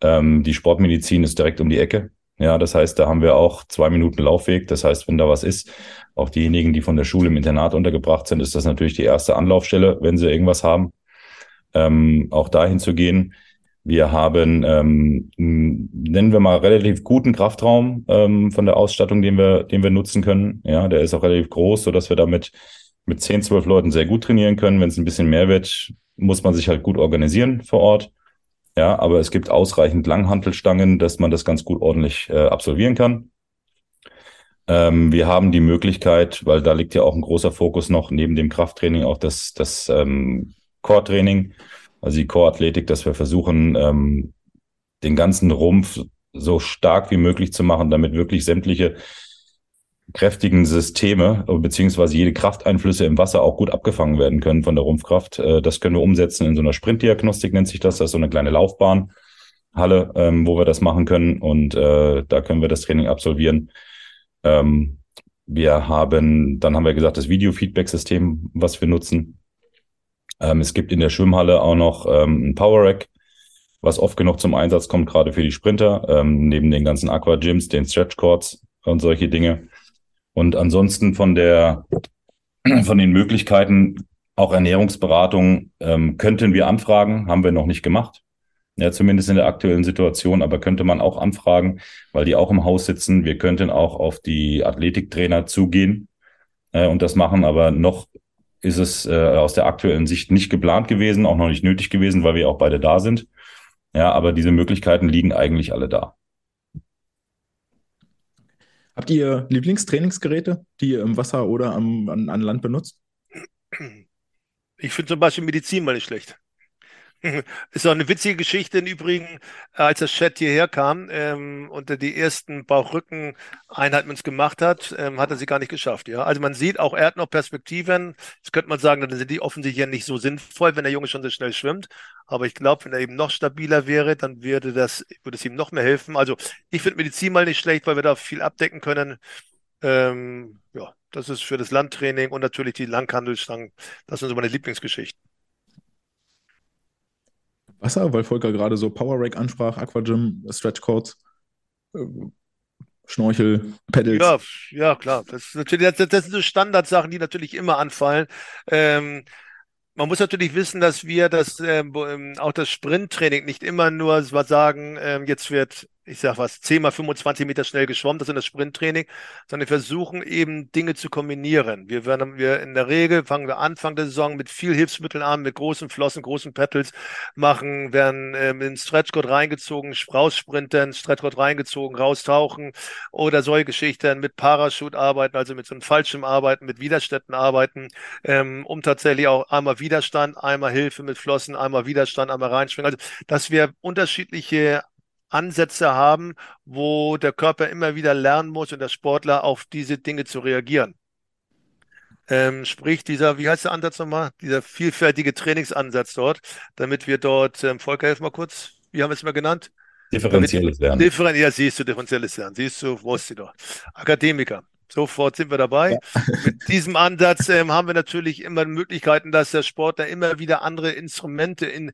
Ähm, die Sportmedizin ist direkt um die Ecke. Ja, das heißt, da haben wir auch zwei Minuten Laufweg. Das heißt, wenn da was ist, auch diejenigen, die von der Schule im Internat untergebracht sind, ist das natürlich die erste Anlaufstelle, wenn sie irgendwas haben, ähm, auch dahin zu gehen. Wir haben, ähm, nennen wir mal, relativ guten Kraftraum ähm, von der Ausstattung, den wir, den wir nutzen können. Ja, der ist auch relativ groß, so dass wir damit mit 10, 12 Leuten sehr gut trainieren können. Wenn es ein bisschen mehr wird, muss man sich halt gut organisieren vor Ort. Ja, aber es gibt ausreichend Langhantelstangen, dass man das ganz gut ordentlich äh, absolvieren kann. Ähm, wir haben die Möglichkeit, weil da liegt ja auch ein großer Fokus noch neben dem Krafttraining auch das, das ähm, Core-Training also die Core-Athletik, dass wir versuchen, ähm, den ganzen Rumpf so stark wie möglich zu machen, damit wirklich sämtliche kräftigen Systeme beziehungsweise jede Krafteinflüsse im Wasser auch gut abgefangen werden können von der Rumpfkraft. Äh, das können wir umsetzen in so einer Sprintdiagnostik, nennt sich das. Das ist so eine kleine Laufbahnhalle, ähm, wo wir das machen können und äh, da können wir das Training absolvieren. Ähm, wir haben, dann haben wir gesagt, das Video-Feedback-System, was wir nutzen. Ähm, es gibt in der Schwimmhalle auch noch ähm, ein Power Rack, was oft genug zum Einsatz kommt, gerade für die Sprinter, ähm, neben den ganzen Aqua Gyms, den Stretch Courts und solche Dinge. Und ansonsten von der, von den Möglichkeiten, auch Ernährungsberatung ähm, könnten wir anfragen, haben wir noch nicht gemacht. Ja, zumindest in der aktuellen Situation, aber könnte man auch anfragen, weil die auch im Haus sitzen. Wir könnten auch auf die Athletiktrainer zugehen äh, und das machen, aber noch ist es äh, aus der aktuellen Sicht nicht geplant gewesen, auch noch nicht nötig gewesen, weil wir auch beide da sind. Ja, aber diese Möglichkeiten liegen eigentlich alle da.
Habt ihr Lieblingstrainingsgeräte, die ihr im Wasser oder am, an, an Land benutzt?
Ich finde zum Beispiel Medizin mal nicht schlecht. Ist auch eine witzige Geschichte im Übrigen, als das Chat hierher kam ähm, und die ersten Bauchrücken-Einheiten uns gemacht hat, ähm, hat er sie gar nicht geschafft. Ja, also man sieht auch, er hat noch Perspektiven. Jetzt könnte man sagen, dann sind die offensichtlich ja nicht so sinnvoll, wenn der Junge schon so schnell schwimmt. Aber ich glaube, wenn er eben noch stabiler wäre, dann würde das, würde es ihm noch mehr helfen. Also ich finde Medizin mal nicht schlecht, weil wir da viel abdecken können. Ähm, ja, das ist für das Landtraining und natürlich die Langhandelstangen. Das sind so meine Lieblingsgeschichten.
Wasser, weil Volker gerade so Power Rack ansprach, Aquagym, Stretch Codes. Äh, Schnorchel, Pedals.
Ja, ja, klar. Das, natürlich, das, das sind so Standardsachen, die natürlich immer anfallen. Ähm, man muss natürlich wissen, dass wir das ähm, auch das Sprinttraining nicht immer nur sagen, ähm, jetzt wird ich sag was, 10 mal 25 Meter schnell geschwommen, das ist das Sprinttraining, sondern wir versuchen eben Dinge zu kombinieren. Wir werden, wir in der Regel fangen wir Anfang der Saison mit viel Hilfsmitteln an, mit großen Flossen, großen Pedals machen, werden äh, mit dem Stretchcode reingezogen, raussprinten, Stretchcode reingezogen, raustauchen oder solche Geschichten mit Parachute arbeiten, also mit so einem Fallschirm arbeiten, mit Widerständen arbeiten, ähm, um tatsächlich auch einmal Widerstand, einmal Hilfe mit Flossen, einmal Widerstand, einmal reinschwingen. Also, dass wir unterschiedliche Ansätze haben, wo der Körper immer wieder lernen muss und der Sportler auf diese Dinge zu reagieren. Ähm, sprich, dieser, wie heißt der Ansatz nochmal? Dieser vielfältige Trainingsansatz dort, damit wir dort, ähm, Volker, helf mal kurz, wie haben wir es mal genannt?
Differenzielles Lernen.
Differen ja, siehst du, differenzielles Lernen. Siehst du, wusste ich doch. Akademiker. Sofort sind wir dabei. Ja. Mit diesem Ansatz ähm, haben wir natürlich immer Möglichkeiten, dass der Sportler immer wieder andere Instrumente in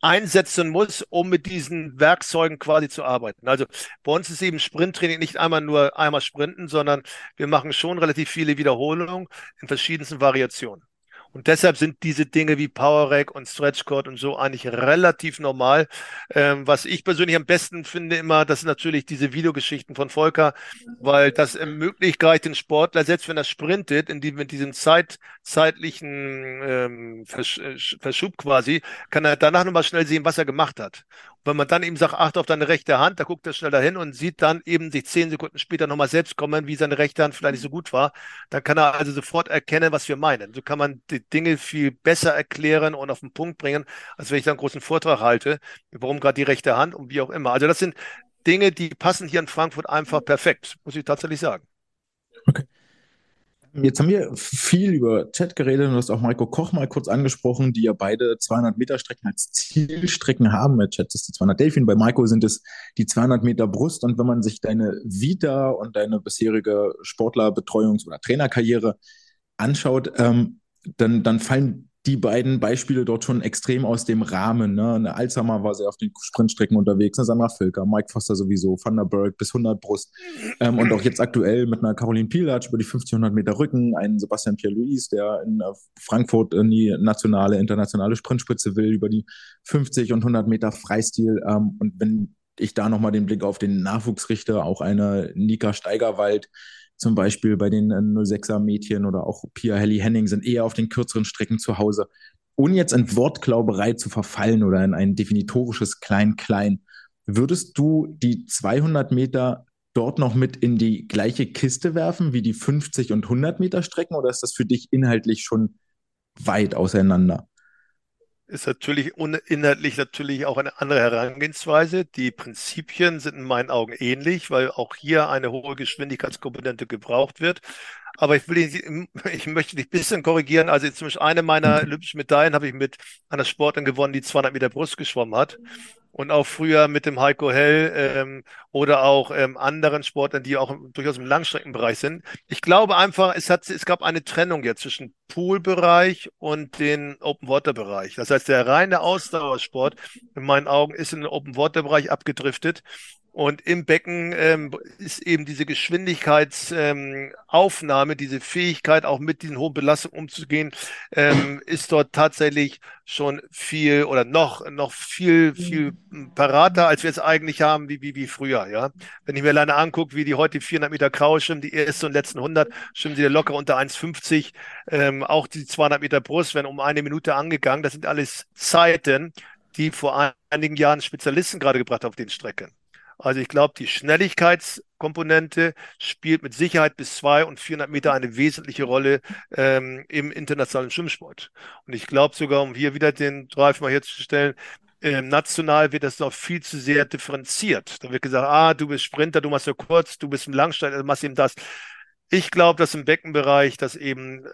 einsetzen muss, um mit diesen Werkzeugen quasi zu arbeiten. Also bei uns ist eben Sprinttraining nicht einmal nur einmal sprinten, sondern wir machen schon relativ viele Wiederholungen in verschiedensten Variationen. Und deshalb sind diese Dinge wie Power Rack und Stretch Cord und so eigentlich relativ normal. Ähm, was ich persönlich am besten finde immer, das sind natürlich diese Videogeschichten von Volker, weil das ermöglicht den Sportler, selbst wenn er sprintet, in die, mit diesem Zeit, zeitlichen ähm, Versch Verschub quasi, kann er danach nochmal schnell sehen, was er gemacht hat wenn man dann eben sagt, achte auf deine rechte Hand, da guckt er schnell dahin und sieht dann eben sich zehn Sekunden später nochmal selbst kommen, wie seine rechte Hand vielleicht nicht so gut war, dann kann er also sofort erkennen, was wir meinen. So kann man die Dinge viel besser erklären und auf den Punkt bringen, als wenn ich da einen großen Vortrag halte, warum gerade die rechte Hand und wie auch immer. Also das sind Dinge, die passen hier in Frankfurt einfach perfekt, muss ich tatsächlich sagen.
Okay. Jetzt haben wir viel über Chat geredet und du hast auch Marco Koch mal kurz angesprochen, die ja beide 200 Meter Strecken als Zielstrecken haben. Bei Chat ist die 200 Delfin, bei Marco sind es die 200 Meter Brust. Und wenn man sich deine Vita und deine bisherige Sportlerbetreuungs- oder Trainerkarriere anschaut, ähm, dann, dann fallen die beiden Beispiele dort schon extrem aus dem Rahmen. Ne? Eine Alzheimer war sehr auf den Sprintstrecken unterwegs, eine Sandra Völker, Mike Foster sowieso, Van der Berg bis 100 Brust. Ähm, und auch jetzt aktuell mit einer Caroline Pilatsch über die 1500 Meter Rücken, einen Sebastian Pierre-Louis, der in äh, Frankfurt in die nationale, internationale Sprintspitze will, über die 50 und 100 Meter Freistil. Ähm, und wenn ich da nochmal den Blick auf den Nachwuchs richte, auch eine Nika Steigerwald, zum Beispiel bei den 06er äh, Mädchen oder auch Pia Helly Henning sind eher auf den kürzeren Strecken zu Hause. Ohne jetzt in Wortglauberei zu verfallen oder in ein definitorisches Klein-Klein, würdest du die 200 Meter dort noch mit in die gleiche Kiste werfen wie die 50 und 100 Meter Strecken oder ist das für dich inhaltlich schon weit auseinander?
Ist natürlich inhaltlich natürlich auch eine andere Herangehensweise. Die Prinzipien sind in meinen Augen ähnlich, weil auch hier eine hohe Geschwindigkeitskomponente gebraucht wird. Aber ich will ihn, ich möchte dich ein bisschen korrigieren. Also zum Beispiel eine meiner olympischen Medaillen habe ich mit einer Sportlerin gewonnen, die 200 Meter Brust geschwommen hat und auch früher mit dem Heiko Hell ähm, oder auch ähm, anderen Sportlern, die auch durchaus im Langstreckenbereich sind. Ich glaube einfach, es, hat, es gab eine Trennung jetzt zwischen Poolbereich und den Open-Water-Bereich. Das heißt, der reine Ausdauersport in meinen Augen ist in den Open-Water-Bereich abgedriftet und im Becken ähm, ist eben diese Geschwindigkeitsaufnahme, ähm, diese Fähigkeit, auch mit diesen hohen Belastungen umzugehen, ähm, ist dort tatsächlich schon viel oder noch, noch viel, viel parater, als wir es eigentlich haben, wie, wie, wie früher, ja. Wenn ich mir alleine angucke, wie die heute die 400 Meter Kraul schwimmen, die ersten und letzten 100 schwimmen sie locker unter 1,50. Ähm, auch die 200 Meter Brust werden um eine Minute angegangen. Das sind alles Zeiten, die vor einigen Jahren Spezialisten gerade gebracht haben auf den Strecken. Also ich glaube, die Schnelligkeitskomponente spielt mit Sicherheit bis zwei und 400 Meter eine wesentliche Rolle ähm, im internationalen Schwimmsport. Und ich glaube sogar, um hier wieder den Drive mal herzustellen, ähm, national wird das noch viel zu sehr differenziert. Da wird gesagt, ah, du bist Sprinter, du machst ja kurz, du bist im Langsteiger, du machst eben das. Ich glaube, dass im Beckenbereich das eben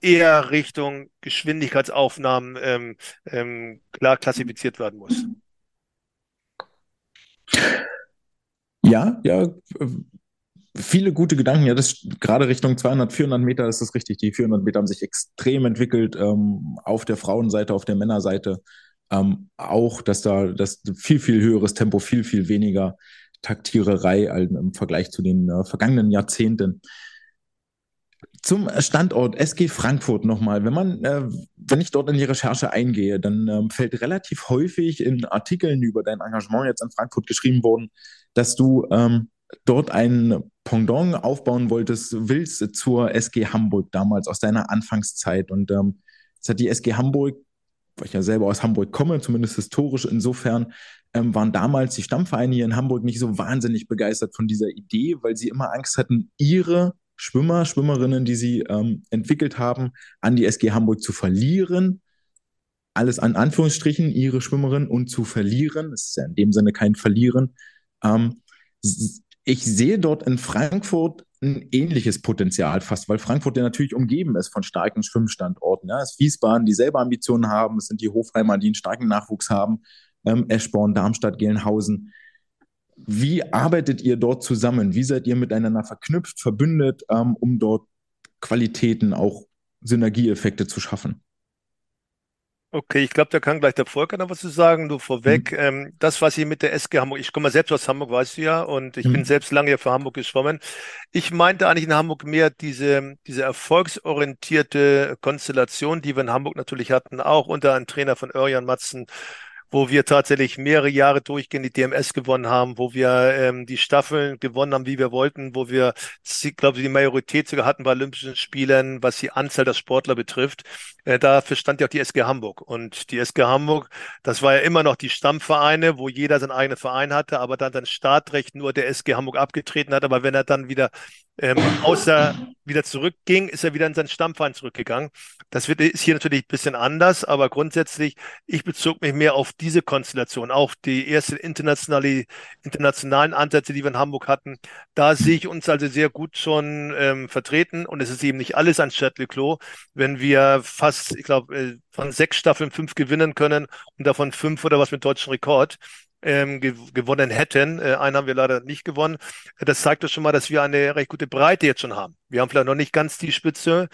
eher Richtung Geschwindigkeitsaufnahmen ähm, ähm, klar klassifiziert werden muss.
Ja, ja, viele gute Gedanken. Ja, das gerade Richtung 200, 400 Meter ist das richtig. Die 400 Meter haben sich extrem entwickelt ähm, auf der Frauenseite, auf der Männerseite. Ähm, auch, dass da das viel, viel höheres Tempo, viel, viel weniger Taktiererei im Vergleich zu den äh, vergangenen Jahrzehnten. Zum Standort SG Frankfurt nochmal. Wenn man, äh, wenn ich dort in die Recherche eingehe, dann ähm, fällt relativ häufig in Artikeln über dein Engagement jetzt in Frankfurt geschrieben worden, dass du ähm, dort ein Pendant aufbauen wolltest, willst zur SG Hamburg damals aus deiner Anfangszeit. Und ähm, jetzt hat die SG Hamburg, weil ich ja selber aus Hamburg komme, zumindest historisch insofern, ähm, waren damals die Stammvereine hier in Hamburg nicht so wahnsinnig begeistert von dieser Idee, weil sie immer Angst hatten, ihre Schwimmer, Schwimmerinnen, die sie ähm, entwickelt haben, an die SG Hamburg zu verlieren. Alles an Anführungsstrichen, ihre Schwimmerin und zu verlieren. Das ist ja in dem Sinne kein Verlieren. Ähm, ich sehe dort in Frankfurt ein ähnliches Potenzial fast, weil Frankfurt ja natürlich umgeben ist von starken Schwimmstandorten. Ja. Es ist Wiesbaden, die selber Ambitionen haben, es sind die Hofheimer, die einen starken Nachwuchs haben, ähm, Eschborn, Darmstadt, Gelnhausen. Wie arbeitet ihr dort zusammen? Wie seid ihr miteinander verknüpft, verbündet, ähm, um dort Qualitäten, auch Synergieeffekte zu schaffen?
Okay, ich glaube, da kann gleich der Volker noch was zu sagen. Du vorweg, mhm. ähm, das, was ich mit der SG Hamburg, ich komme selbst aus Hamburg, weißt du ja, und ich mhm. bin selbst lange hier für Hamburg geschwommen. Ich meinte eigentlich in Hamburg mehr diese, diese erfolgsorientierte Konstellation, die wir in Hamburg natürlich hatten, auch unter einem Trainer von Örjan Matzen, wo wir tatsächlich mehrere Jahre durchgehend die DMS gewonnen haben, wo wir ähm, die Staffeln gewonnen haben, wie wir wollten, wo wir, ich glaube, die Majorität sogar hatten bei Olympischen Spielen, was die Anzahl der Sportler betrifft. Äh, dafür stand ja auch die SG Hamburg. Und die SG Hamburg, das war ja immer noch die Stammvereine, wo jeder seinen eigenen Verein hatte, aber dann das Startrecht nur der SG Hamburg abgetreten hat. Aber wenn er dann wieder ähm, außer wieder zurückging, ist er wieder in seinen Stammverein zurückgegangen. Das wird, ist hier natürlich ein bisschen anders, aber grundsätzlich, ich bezog mich mehr auf diese Konstellation, auch die ersten internationale, internationalen Ansätze, die wir in Hamburg hatten. Da sehe ich uns also sehr gut schon ähm, vertreten und es ist eben nicht alles ein Châtelet Clos, wenn wir fast, ich glaube, äh, von sechs Staffeln fünf gewinnen können und davon fünf oder was mit deutschen Rekord ähm, gew gewonnen hätten. Äh, einen haben wir leider nicht gewonnen. Das zeigt doch schon mal, dass wir eine recht gute Breite jetzt schon haben. Wir haben vielleicht noch nicht ganz die Spitze,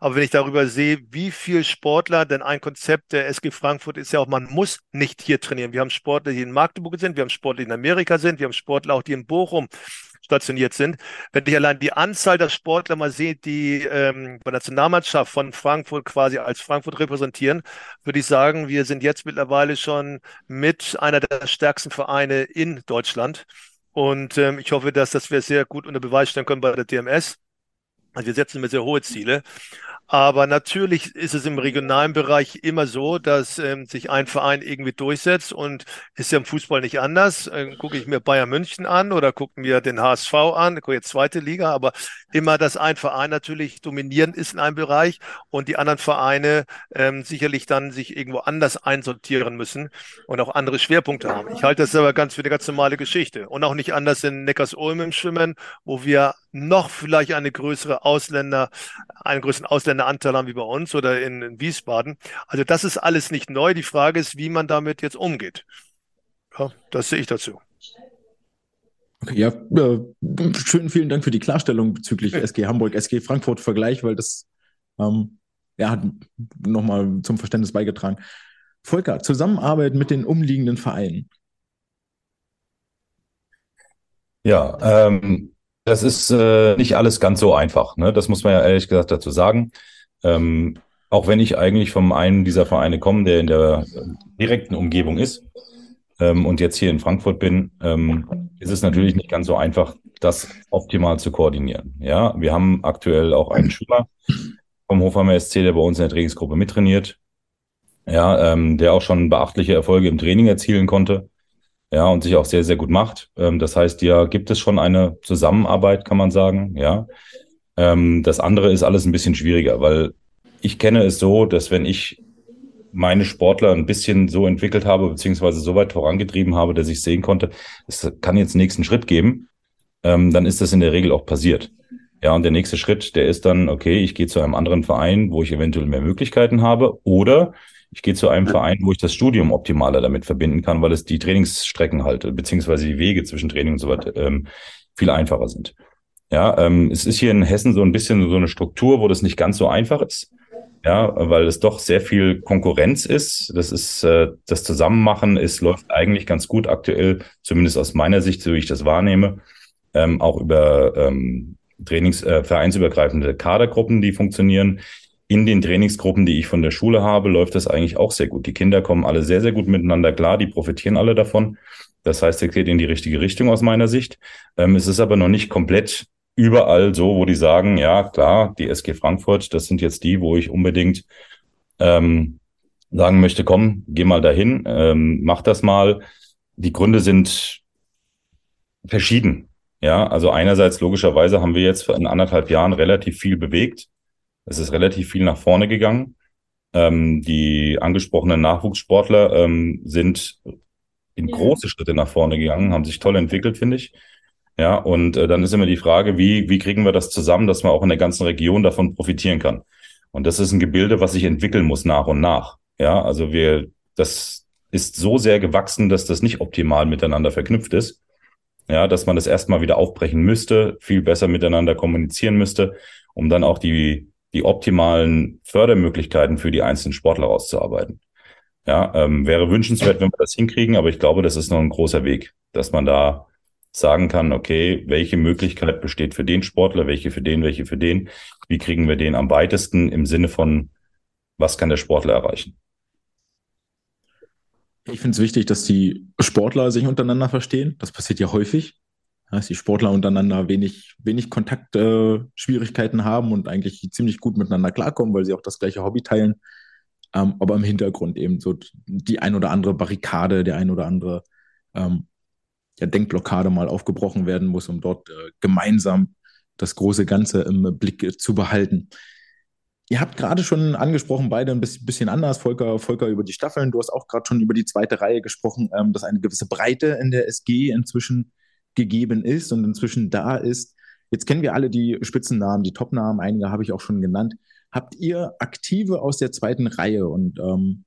aber wenn ich darüber sehe, wie viel Sportler, denn ein Konzept der SG Frankfurt ist ja auch, man muss nicht hier trainieren. Wir haben Sportler, die in Magdeburg sind, wir haben Sportler, die in Amerika sind, wir haben Sportler auch, die in Bochum stationiert sind. Wenn ich allein die Anzahl der Sportler mal sehe, die ähm, bei der Nationalmannschaft von Frankfurt quasi als Frankfurt repräsentieren, würde ich sagen, wir sind jetzt mittlerweile schon mit einer der stärksten Vereine in Deutschland. Und ähm, ich hoffe, dass, dass wir sehr gut unter Beweis stellen können bei der DMS. Also wir setzen mir sehr hohe Ziele. Aber natürlich ist es im regionalen Bereich immer so, dass ähm, sich ein Verein irgendwie durchsetzt und ist ja im Fußball nicht anders. Ähm, gucke ich mir Bayern München an oder gucke mir den HSV an, gucke jetzt zweite Liga, aber immer, dass ein Verein natürlich dominierend ist in einem Bereich und die anderen Vereine ähm, sicherlich dann sich irgendwo anders einsortieren müssen und auch andere Schwerpunkte haben. Ich halte das aber ganz für eine ganz normale Geschichte und auch nicht anders in Neckars-Ulm im Schwimmen, wo wir noch vielleicht eine größere Ausländer, einen größeren Ausländeranteil haben wie bei uns oder in, in Wiesbaden. Also das ist alles nicht neu. Die Frage ist, wie man damit jetzt umgeht. Ja, das sehe ich dazu.
Okay, ja, äh, schön, vielen Dank für die Klarstellung bezüglich ja. SG Hamburg, SG Frankfurt Vergleich, weil das ähm, ja, hat nochmal zum Verständnis beigetragen. Volker, Zusammenarbeit mit den umliegenden Vereinen.
Ja, ähm, das ist äh, nicht alles ganz so einfach. Ne? Das muss man ja ehrlich gesagt dazu sagen. Ähm, auch wenn ich eigentlich von einem dieser Vereine komme, der in der direkten Umgebung ist ähm, und jetzt hier in Frankfurt bin, ähm, ist es natürlich nicht ganz so einfach, das optimal zu koordinieren. Ja, wir haben aktuell auch einen Schüler vom Hofheimer SC, der bei uns in der Trainingsgruppe mittrainiert. Ja, ähm, der auch schon beachtliche Erfolge im Training erzielen konnte ja, und sich auch sehr, sehr gut macht. Ähm, das heißt, ja, gibt es schon eine Zusammenarbeit, kann man sagen, ja. Ähm, das andere ist alles ein bisschen schwieriger, weil ich kenne es so, dass wenn ich meine Sportler ein bisschen so entwickelt habe, beziehungsweise so weit vorangetrieben habe, dass ich sehen konnte, es kann jetzt nächsten Schritt geben, ähm, dann ist das in der Regel auch passiert. Ja, und der nächste Schritt, der ist dann, okay, ich gehe zu einem anderen Verein, wo ich eventuell mehr Möglichkeiten habe, oder ich gehe zu einem Verein, wo ich das Studium optimaler damit verbinden kann, weil es die Trainingsstrecken halt, beziehungsweise die Wege zwischen Training und so weiter ähm, viel einfacher sind. Ja, ähm, es ist hier in Hessen so ein bisschen so eine Struktur, wo das nicht ganz so einfach ist. Ja, weil es doch sehr viel Konkurrenz ist. Das ist, äh, das Zusammenmachen ist, läuft eigentlich ganz gut aktuell, zumindest aus meiner Sicht, so wie ich das wahrnehme. Ähm, auch über ähm, Trainings, äh, vereinsübergreifende Kadergruppen, die funktionieren. In den Trainingsgruppen, die ich von der Schule habe, läuft das eigentlich auch sehr gut. Die Kinder kommen alle sehr, sehr gut miteinander klar, die profitieren alle davon. Das heißt, es geht in die richtige Richtung aus meiner Sicht. Ähm, es ist aber noch nicht komplett überall so, wo die sagen, ja klar, die SG Frankfurt, das sind jetzt die, wo ich unbedingt ähm, sagen möchte, komm, geh mal dahin, ähm, mach das mal. Die Gründe sind verschieden. Ja, also einerseits logischerweise haben wir jetzt in anderthalb Jahren relativ viel bewegt. Es ist relativ viel nach vorne gegangen. Ähm, die angesprochenen Nachwuchssportler ähm, sind in ja. große Schritte nach vorne gegangen, haben sich toll entwickelt, finde ich. Ja, und äh, dann ist immer die Frage, wie, wie kriegen wir das zusammen, dass man auch in der ganzen Region davon profitieren kann. Und das ist ein Gebilde, was sich entwickeln muss nach und nach. Ja, also wir, das ist so sehr gewachsen, dass das nicht optimal miteinander verknüpft ist. Ja, dass man das erstmal wieder aufbrechen müsste, viel besser miteinander kommunizieren müsste, um dann auch die, die optimalen Fördermöglichkeiten für die einzelnen Sportler auszuarbeiten. Ja, ähm, wäre wünschenswert, wenn wir das hinkriegen, aber ich glaube, das ist noch ein großer Weg, dass man da sagen kann, okay, welche Möglichkeit besteht für den Sportler, welche für den, welche für den, wie kriegen wir den am weitesten im Sinne von, was kann der Sportler erreichen?
Ich finde es wichtig, dass die Sportler sich untereinander verstehen. Das passiert ja häufig, dass die Sportler untereinander wenig, wenig Kontaktschwierigkeiten äh, haben und eigentlich ziemlich gut miteinander klarkommen, weil sie auch das gleiche Hobby teilen. Ähm, aber im Hintergrund eben so die ein oder andere Barrikade, der ein oder andere ähm, ja, Denkblockade mal aufgebrochen werden muss, um dort äh, gemeinsam das große Ganze im Blick äh, zu behalten. Ihr habt gerade schon angesprochen, beide ein bisschen anders, Volker, Volker über die Staffeln. Du hast auch gerade schon über die zweite Reihe gesprochen, ähm, dass eine gewisse Breite in der SG inzwischen gegeben ist und inzwischen da ist. Jetzt kennen wir alle die Spitzennamen, die Topnamen, einige habe ich auch schon genannt. Habt ihr Aktive aus der zweiten Reihe und ähm,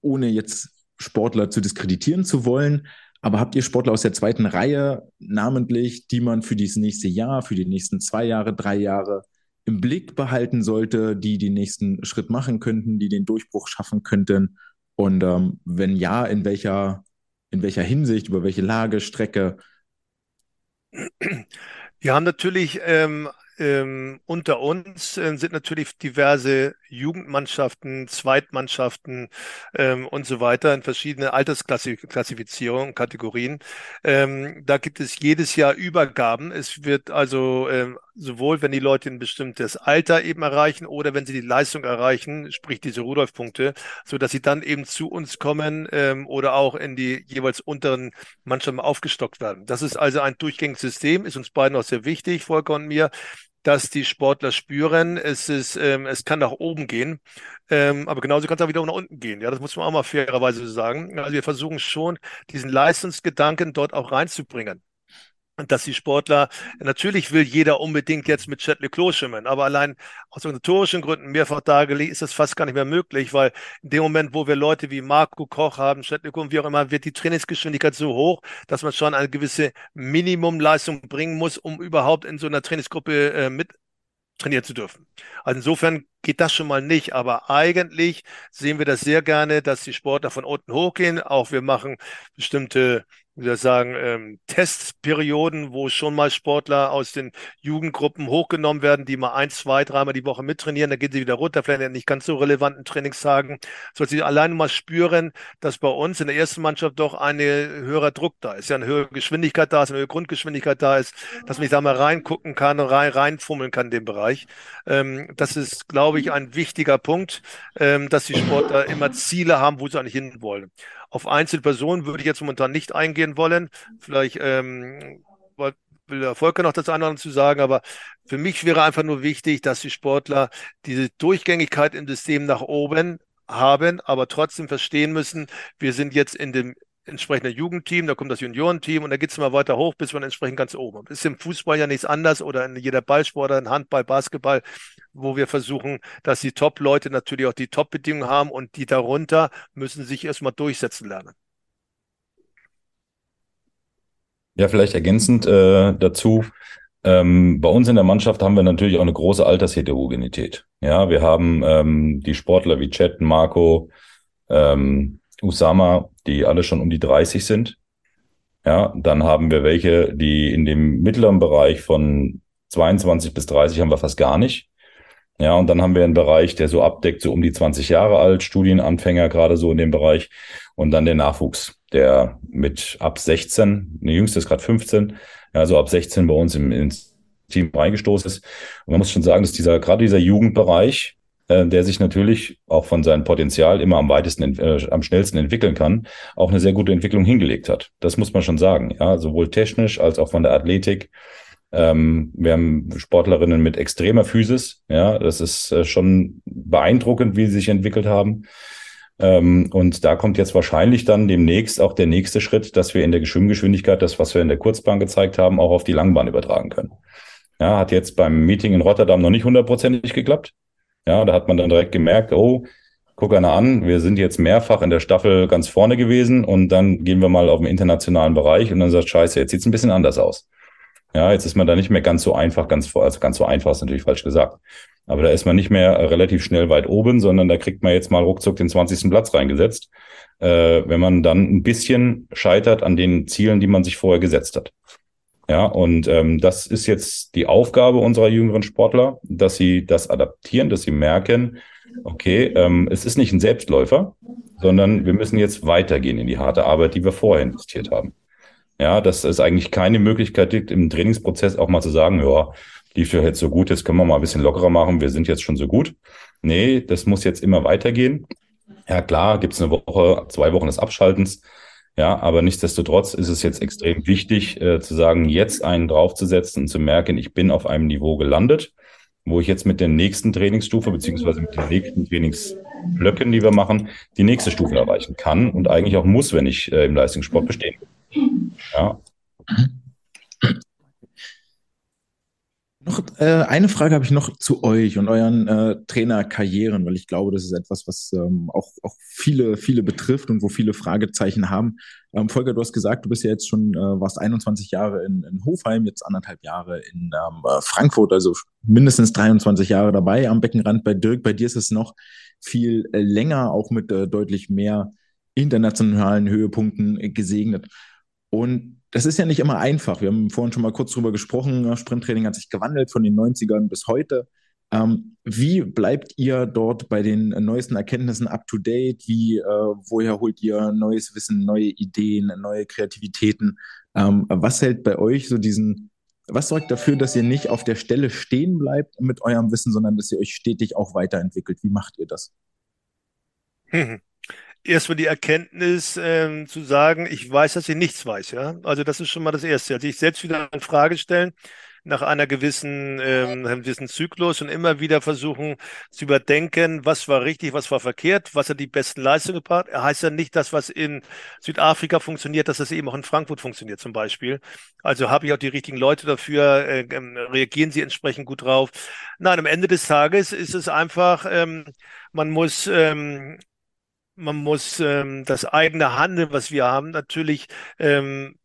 ohne jetzt Sportler zu diskreditieren zu wollen, aber habt ihr Sportler aus der zweiten Reihe namentlich, die man für dieses nächste Jahr, für die nächsten zwei Jahre, drei Jahre im Blick behalten sollte, die den nächsten Schritt machen könnten, die den Durchbruch schaffen könnten? Und ähm, wenn ja, in welcher, in welcher Hinsicht, über welche Lage, Strecke?
Wir haben natürlich ähm, ähm, unter uns äh, sind natürlich diverse Jugendmannschaften, Zweitmannschaften ähm, und so weiter in verschiedene Altersklassifizierungen, Kategorien. Ähm, da gibt es jedes Jahr Übergaben. Es wird also ähm, sowohl, wenn die Leute ein bestimmtes Alter eben erreichen oder wenn sie die Leistung erreichen, sprich diese Rudolf-Punkte, so dass sie dann eben zu uns kommen ähm, oder auch in die jeweils unteren Mannschaften aufgestockt werden. Das ist also ein durchgängiges System, ist uns beiden auch sehr wichtig, Volker und mir dass die Sportler spüren, es ist, ähm, es kann nach oben gehen, ähm, aber genauso kann es auch wieder nach unten gehen. Ja, das muss man auch mal fairerweise sagen. Also wir versuchen schon, diesen Leistungsgedanken dort auch reinzubringen dass die Sportler, natürlich will jeder unbedingt jetzt mit Chet Leclos schwimmen, aber allein aus organisatorischen Gründen mehrfach dargelegt ist das fast gar nicht mehr möglich, weil in dem Moment, wo wir Leute wie Marco Koch haben, Chet Leclos und wie auch immer, wird die Trainingsgeschwindigkeit so hoch, dass man schon eine gewisse Minimumleistung bringen muss, um überhaupt in so einer Trainingsgruppe äh, mit trainieren zu dürfen. Also insofern geht das schon mal nicht, aber eigentlich sehen wir das sehr gerne, dass die Sportler von unten hochgehen. Auch wir machen bestimmte wie soll ich sagen, ähm, Testperioden, wo schon mal Sportler aus den Jugendgruppen hochgenommen werden, die mal ein, zwei, dreimal die Woche mittrainieren, dann gehen sie wieder runter, vielleicht in nicht ganz so relevanten Trainingstagen, sodass sie alleine mal spüren, dass bei uns in der ersten Mannschaft doch ein höherer Druck da ist, ja eine höhere Geschwindigkeit da ist, eine höhere Grundgeschwindigkeit da ist, dass man sich da mal reingucken kann rein, reinfummeln kann in den Bereich. Ähm, das ist, glaube ich, ein wichtiger Punkt, ähm, dass die Sportler immer Ziele haben, wo sie eigentlich hin wollen. Auf einzelne Personen würde ich jetzt momentan nicht eingehen wollen. Vielleicht ähm, will der Volker noch das andere zu sagen, aber für mich wäre einfach nur wichtig, dass die Sportler diese Durchgängigkeit im System nach oben haben, aber trotzdem verstehen müssen, wir sind jetzt in dem entsprechenden Jugendteam, da kommt das Juniorenteam und da geht es immer weiter hoch, bis man entsprechend ganz oben. Ist im Fußball ja nichts anders oder in jeder Ballsport, in Handball, Basketball wo wir versuchen, dass die Top-Leute natürlich auch die Top-Bedingungen haben und die darunter müssen sich erstmal durchsetzen lernen.
Ja, vielleicht ergänzend äh, dazu. ähm, bei uns in der Mannschaft haben wir natürlich auch eine große Altersheterogenität. Ja, wir haben ähm, die Sportler wie Chet, Marco, ähm, Usama, die alle schon um die 30 sind. Ja, dann haben wir welche, die in dem mittleren Bereich von 22 bis 30 haben wir fast gar nicht. Ja, und dann haben wir einen Bereich, der so abdeckt, so um die 20 Jahre alt, Studienanfänger gerade so in dem Bereich. Und dann der Nachwuchs, der mit ab 16, der jüngste ist gerade 15, also ab 16 bei uns im, ins Team reingestoßen ist. Und man muss schon sagen, dass dieser, gerade dieser Jugendbereich, äh, der sich natürlich auch von seinem Potenzial immer am weitesten, äh, am schnellsten entwickeln kann, auch eine sehr gute Entwicklung hingelegt hat. Das muss man schon sagen. Ja, sowohl technisch als auch von der Athletik. Ähm, wir haben Sportlerinnen mit extremer Physis. Ja, das ist äh, schon beeindruckend, wie sie sich entwickelt haben. Ähm, und da kommt jetzt wahrscheinlich dann demnächst auch der nächste Schritt, dass wir in der Schwimmgeschwindigkeit, das, was wir in der Kurzbahn gezeigt haben, auch auf die Langbahn übertragen können. Ja, hat jetzt beim Meeting in Rotterdam noch nicht hundertprozentig geklappt. Ja, da hat man dann direkt gemerkt, oh, guck einer an, wir sind jetzt mehrfach in der Staffel ganz vorne gewesen und dann gehen wir mal auf den internationalen Bereich und dann sagt, scheiße, jetzt sieht's ein bisschen anders aus. Ja, jetzt ist man da nicht mehr ganz so einfach, ganz vor, also ganz so einfach ist natürlich falsch gesagt. Aber da ist man nicht mehr relativ schnell weit oben, sondern da kriegt man jetzt mal ruckzuck den 20. Platz reingesetzt, äh, wenn man dann ein bisschen scheitert an den Zielen, die man sich vorher gesetzt hat. Ja, und ähm, das ist jetzt die Aufgabe unserer jüngeren Sportler, dass sie das adaptieren, dass sie merken, okay, ähm, es ist nicht ein Selbstläufer, sondern wir müssen jetzt weitergehen in die harte Arbeit, die wir vorher investiert haben. Ja, dass es eigentlich keine Möglichkeit gibt, im Trainingsprozess auch mal zu sagen, ja, lief ja jetzt so gut, jetzt können wir mal ein bisschen lockerer machen, wir sind jetzt schon so gut. Nee, das muss jetzt immer weitergehen. Ja, klar, gibt es eine Woche, zwei Wochen des Abschaltens. Ja, aber nichtsdestotrotz ist es jetzt extrem wichtig, äh, zu sagen, jetzt einen draufzusetzen und zu merken, ich bin auf einem Niveau gelandet, wo ich jetzt mit der nächsten Trainingsstufe beziehungsweise mit den nächsten Trainingsblöcken, die wir machen, die nächste Stufe erreichen kann und eigentlich auch muss, wenn ich äh, im Leistungssport bestehen will. Ja.
Noch äh, eine Frage habe ich noch zu euch und euren äh, Trainerkarrieren, weil ich glaube, das ist etwas, was ähm, auch, auch viele, viele betrifft und wo viele Fragezeichen haben. Ähm, Volker, du hast gesagt, du bist ja jetzt schon, äh, warst 21 Jahre in, in Hofheim, jetzt anderthalb Jahre in ähm, äh, Frankfurt, also mindestens 23 Jahre dabei am Beckenrand bei Dirk. Bei dir ist es noch viel äh, länger, auch mit äh, deutlich mehr internationalen Höhepunkten äh, gesegnet. Und das ist ja nicht immer einfach. Wir haben vorhin schon mal kurz drüber gesprochen. Sprinttraining hat sich gewandelt von den 90ern bis heute. Ähm, wie bleibt ihr dort bei den neuesten Erkenntnissen up to date? Wie, äh, woher holt ihr neues Wissen, neue Ideen, neue Kreativitäten? Ähm, was hält bei euch so diesen, was sorgt dafür, dass ihr nicht auf der Stelle stehen bleibt mit eurem Wissen, sondern dass ihr euch stetig auch weiterentwickelt? Wie macht ihr das?
erstmal die Erkenntnis ähm, zu sagen, ich weiß, dass ich nichts weiß. Ja, also das ist schon mal das Erste. Also ich selbst wieder in Frage stellen nach einer gewissen, ähm, einem gewissen Zyklus und immer wieder versuchen zu überdenken, was war richtig, was war verkehrt, was hat die besten Leistungen gebracht. Er heißt ja nicht, dass was in Südafrika funktioniert, dass das eben auch in Frankfurt funktioniert zum Beispiel. Also habe ich auch die richtigen Leute dafür, äh, ähm, reagieren sie entsprechend gut drauf. Nein, am Ende des Tages ist es einfach, ähm, man muss ähm, man muss ähm, das eigene Handeln, was wir haben, natürlich ähm,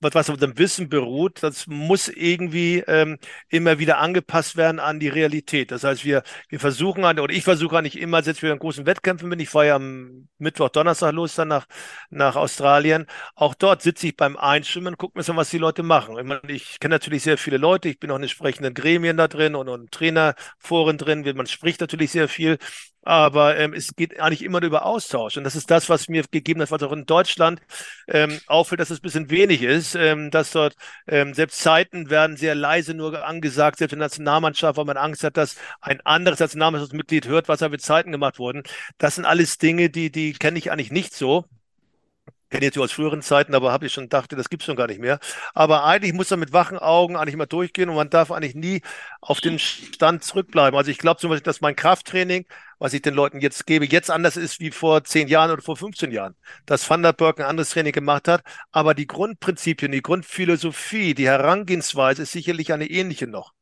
was, was auf dem Wissen beruht, das muss irgendwie ähm, immer wieder angepasst werden an die Realität. Das heißt, wir, wir versuchen an, oder ich versuche nicht immer, selbst wenn ich in großen Wettkämpfen bin, ich fahre ja am Mittwoch, Donnerstag los dann nach, nach Australien. Auch dort sitze ich beim Einschwimmen gucke mir so, was die Leute machen. Ich, meine, ich kenne natürlich sehr viele Leute, ich bin auch in entsprechenden Gremien da drin und, und Trainerforen drin, man spricht natürlich sehr viel. Aber ähm, es geht eigentlich immer über Austausch. Und das ist das, was mir gegeben hat, was auch in Deutschland ähm, auffällt, dass es ein bisschen wenig ist, ähm, dass dort ähm, selbst Zeiten werden sehr leise nur angesagt, selbst in der Nationalmannschaft, weil man Angst hat, dass ein anderes Nationalmannschaftsmitglied hört, was da für Zeiten gemacht wurden. Das sind alles Dinge, die, die kenne ich eigentlich nicht so kenne jetzt aus früheren Zeiten, aber habe ich schon dachte, das gibt's schon gar nicht mehr. Aber eigentlich muss man mit wachen Augen eigentlich mal durchgehen und man darf eigentlich nie auf den Stand zurückbleiben. Also ich glaube zum Beispiel, dass mein Krafttraining, was ich den Leuten jetzt gebe, jetzt anders ist wie vor zehn Jahren oder vor 15 Jahren. Dass Van ein anderes Training gemacht hat, aber die Grundprinzipien, die Grundphilosophie, die Herangehensweise ist sicherlich eine ähnliche noch.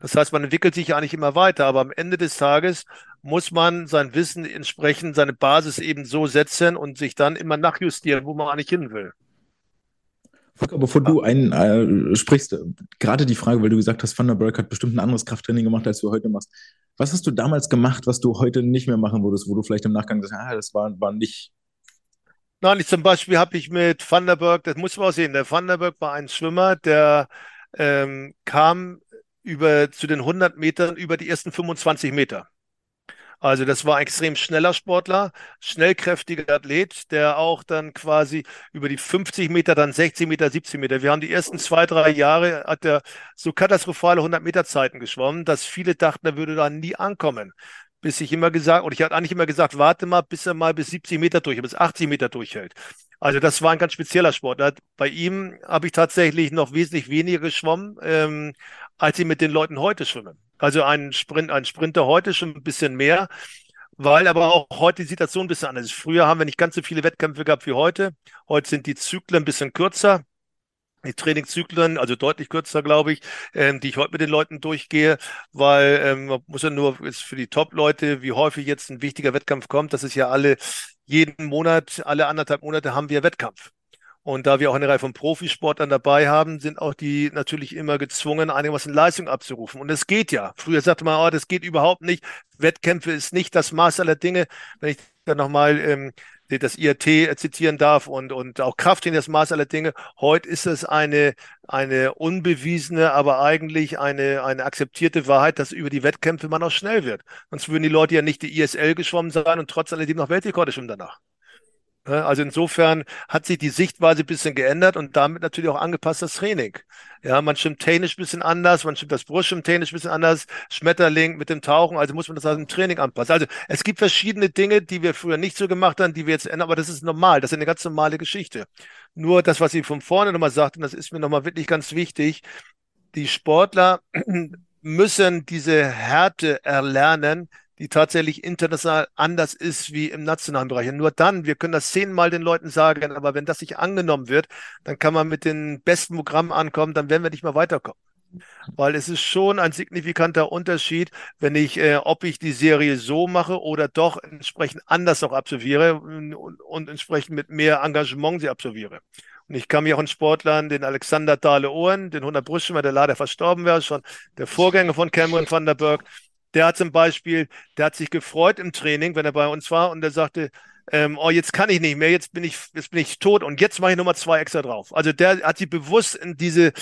Das heißt, man entwickelt sich eigentlich immer weiter, aber am Ende des Tages muss man sein Wissen entsprechend, seine Basis eben so setzen und sich dann immer nachjustieren, wo man eigentlich hin will.
Volker, bevor du einen äh, sprichst, gerade die Frage, weil du gesagt hast, Thunderberg hat bestimmt ein anderes Krafttraining gemacht, als du heute machst. Was hast du damals gemacht, was du heute nicht mehr machen würdest, wo du vielleicht im Nachgang sagst, ah, das war, war nicht.
Nein, ich zum Beispiel habe ich mit Thunderberg, das muss man auch sehen, der Thunderberg war ein Schwimmer, der ähm, kam über zu den 100 Metern über die ersten 25 Meter. Also das war ein extrem schneller Sportler, schnellkräftiger Athlet, der auch dann quasi über die 50 Meter, dann 60 Meter, 70 Meter. Wir haben die ersten zwei, drei Jahre, hat er so katastrophale 100 Meter Zeiten geschwommen, dass viele dachten, er würde da nie ankommen. Bis ich immer gesagt, und ich hatte eigentlich immer gesagt, warte mal, bis er mal bis 70 Meter durch, bis 80 Meter durchhält. Also das war ein ganz spezieller Sport. Bei ihm habe ich tatsächlich noch wesentlich weniger geschwommen, ähm, als ich mit den Leuten heute schwimme. Also ein Sprint, ein Sprinter heute schon ein bisschen mehr, weil aber auch heute die Situation ein bisschen anders ist. Früher haben wir nicht ganz so viele Wettkämpfe gehabt wie heute. Heute sind die Zyklen ein bisschen kürzer. Die Trainingszyklen, also deutlich kürzer, glaube ich, ähm, die ich heute mit den Leuten durchgehe, weil ähm, man muss ja nur ist für die Top-Leute, wie häufig jetzt ein wichtiger Wettkampf kommt, das ist ja alle jeden Monat, alle anderthalb Monate haben wir Wettkampf. Und da wir auch eine Reihe von Profisportlern dabei haben, sind auch die natürlich immer gezwungen, einigermaßen Leistung abzurufen. Und es geht ja. Früher sagte man, oh, das geht überhaupt nicht. Wettkämpfe ist nicht das Maß aller Dinge. Wenn ich dann nochmal ähm, das IRT zitieren darf und, und auch Kraft in das Maß aller Dinge. Heute ist es eine, eine unbewiesene, aber eigentlich eine, eine akzeptierte Wahrheit, dass über die Wettkämpfe man auch schnell wird. Sonst würden die Leute ja nicht die ISL geschwommen sein und trotz alledem noch Weltrekorde schwimmen danach. Also insofern hat sich die Sichtweise ein bisschen geändert und damit natürlich auch angepasst das Training. Ja, man schwimmt technisch ein bisschen anders, man schwimmt das Brustschwimmen technisch ein bisschen anders, Schmetterling mit dem Tauchen, also muss man das im Training anpassen. Also es gibt verschiedene Dinge, die wir früher nicht so gemacht haben, die wir jetzt ändern, aber das ist normal, das ist eine ganz normale Geschichte. Nur das, was ich von vorne nochmal sagte, und das ist mir nochmal wirklich ganz wichtig, die Sportler müssen diese Härte erlernen, die tatsächlich international anders ist wie im nationalen Bereich. Und nur dann, wir können das zehnmal den Leuten sagen, aber wenn das nicht angenommen wird, dann kann man mit den besten Programmen ankommen, dann werden wir nicht mehr weiterkommen. Weil es ist schon ein signifikanter Unterschied, wenn ich, äh, ob ich die Serie so mache oder doch entsprechend anders noch absolviere und, und entsprechend mit mehr Engagement sie absolviere. Und ich kann mich auch in Sportlern, den Alexander Dahle Ohren, den 100 Brustschwimmer, der leider verstorben wäre, schon der Vorgänger von Cameron van der Berg, der hat zum Beispiel, der hat sich gefreut im Training, wenn er bei uns war und der sagte, ähm, oh, jetzt kann ich nicht mehr, jetzt bin ich, jetzt bin ich tot und jetzt mache ich Nummer zwei extra drauf. Also der hat sich bewusst in diese,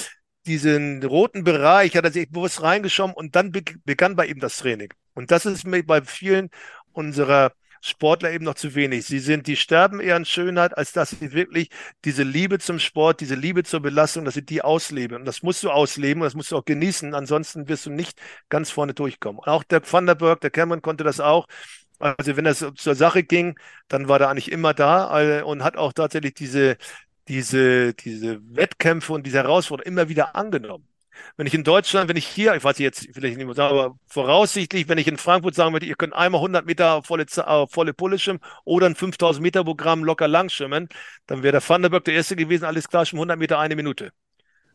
diesen roten Bereich, hat er sich bewusst reingeschoben und dann begann bei ihm das Training. Und das ist bei vielen unserer Sportler eben noch zu wenig. Sie sind, die sterben eher an Schönheit, als dass sie wirklich diese Liebe zum Sport, diese Liebe zur Belastung, dass sie die ausleben. Und das musst du ausleben und das musst du auch genießen. Ansonsten wirst du nicht ganz vorne durchkommen. Und auch der Vanderberg, der Cameron konnte das auch. Also wenn es zur Sache ging, dann war er eigentlich immer da und hat auch tatsächlich diese, diese, diese Wettkämpfe und diese Herausforderungen immer wieder angenommen. Wenn ich in Deutschland, wenn ich hier, ich weiß jetzt vielleicht nicht mehr sagen, aber voraussichtlich, wenn ich in Frankfurt sagen würde, ihr könnt einmal 100 Meter volle, auf volle Pulle schwimmen oder ein 5000 Meter Programm locker lang schwimmen, dann wäre der Vanderberg der Erste gewesen, alles klar, schon 100 Meter eine Minute.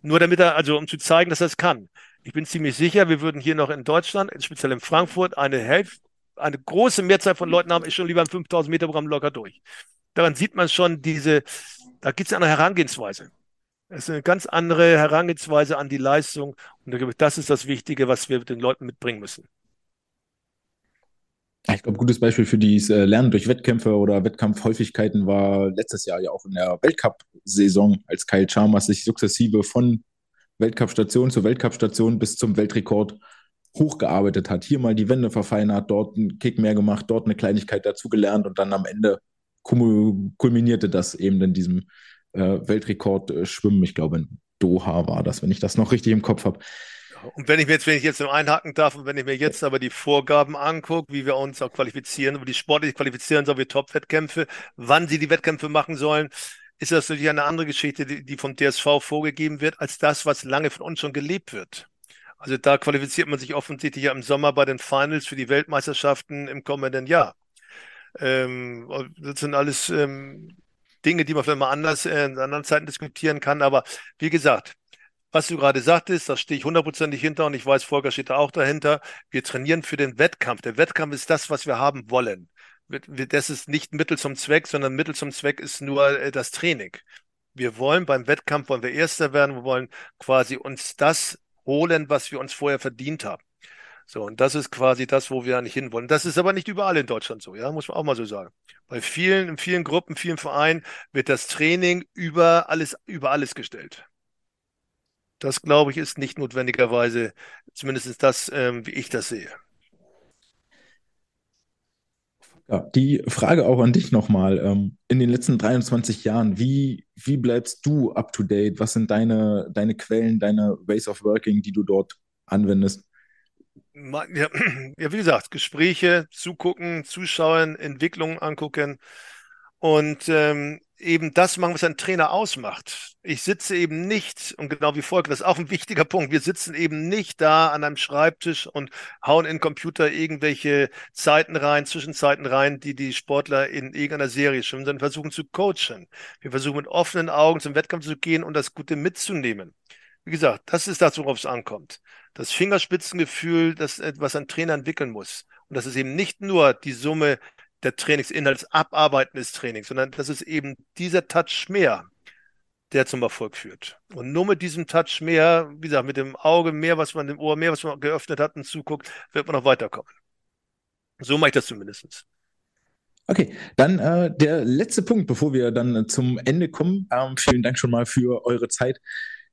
Nur damit er, also um zu zeigen, dass er es kann. Ich bin ziemlich sicher, wir würden hier noch in Deutschland, speziell in Frankfurt, eine Hälfte, eine große Mehrzahl von Leuten haben, ist schon lieber ein 5000 Meter Programm locker durch. Daran sieht man schon diese, da gibt es eine Herangehensweise. Es ist eine ganz andere Herangehensweise an die Leistung. Und das ist das Wichtige, was wir den Leuten mitbringen müssen.
Ich glaube, ein gutes Beispiel für dieses äh, Lernen durch Wettkämpfe oder Wettkampfhäufigkeiten war letztes Jahr ja auch in der Weltcup-Saison, als Kyle Chalmers sich sukzessive von Weltcup-Station zu Weltcup-Station bis zum Weltrekord hochgearbeitet hat. Hier mal die Wände verfeinert, dort einen Kick mehr gemacht, dort eine Kleinigkeit dazugelernt und dann am Ende kulminierte das eben in diesem Weltrekord äh, schwimmen. Ich glaube, in Doha war das, wenn ich das noch richtig im Kopf habe.
Und wenn ich mir jetzt, wenn ich jetzt einhaken darf und wenn ich mir jetzt aber die Vorgaben angucke, wie wir uns auch qualifizieren, wie die sportlich qualifizieren sollen, wie Top-Wettkämpfe, wann sie die Wettkämpfe machen sollen, ist das natürlich eine andere Geschichte, die, die vom DSV vorgegeben wird, als das, was lange von uns schon gelebt wird. Also da qualifiziert man sich offensichtlich ja im Sommer bei den Finals für die Weltmeisterschaften im kommenden Jahr. Ähm, das sind alles ähm, Dinge, die man vielleicht mal anders äh, in anderen Zeiten diskutieren kann. Aber wie gesagt, was du gerade sagtest, da stehe ich hundertprozentig hinter und ich weiß, Volker steht da auch dahinter. Wir trainieren für den Wettkampf. Der Wettkampf ist das, was wir haben wollen. Das ist nicht Mittel zum Zweck, sondern Mittel zum Zweck ist nur äh, das Training. Wir wollen beim Wettkampf, wollen wir Erster werden, wir wollen quasi uns das holen, was wir uns vorher verdient haben. So, und das ist quasi das, wo wir eigentlich hinwollen. Das ist aber nicht überall in Deutschland so, ja, muss man auch mal so sagen. Bei vielen, in vielen Gruppen, vielen Vereinen wird das Training über alles, über alles gestellt. Das, glaube ich, ist nicht notwendigerweise, zumindest das, ähm, wie ich das sehe.
Ja, die Frage auch an dich nochmal. Ähm, in den letzten 23 Jahren, wie, wie bleibst du up to date? Was sind deine, deine Quellen, deine Ways of Working, die du dort anwendest?
Ja, wie gesagt, Gespräche, zugucken, zuschauen, Entwicklungen angucken. Und ähm, eben das machen, was ein Trainer ausmacht. Ich sitze eben nicht, und genau wie folgt, das ist auch ein wichtiger Punkt, wir sitzen eben nicht da an einem Schreibtisch und hauen in den Computer irgendwelche Zeiten rein, Zwischenzeiten rein, die die Sportler in irgendeiner Serie schwimmen, sondern versuchen zu coachen. Wir versuchen mit offenen Augen zum Wettkampf zu gehen und das Gute mitzunehmen. Wie gesagt, das ist das, worauf es ankommt. Das Fingerspitzengefühl, das, was ein Trainer entwickeln muss. Und das ist eben nicht nur die Summe der Trainingsinhalt, das Abarbeiten des Trainings, sondern das ist eben dieser Touch mehr, der zum Erfolg führt. Und nur mit diesem Touch mehr, wie gesagt, mit dem Auge mehr, was man im Ohr mehr, was man geöffnet hat und zuguckt, wird man noch weiterkommen. So mache ich das zumindest.
Okay, dann äh, der letzte Punkt, bevor wir dann zum Ende kommen. Ähm, vielen Dank schon mal für eure Zeit.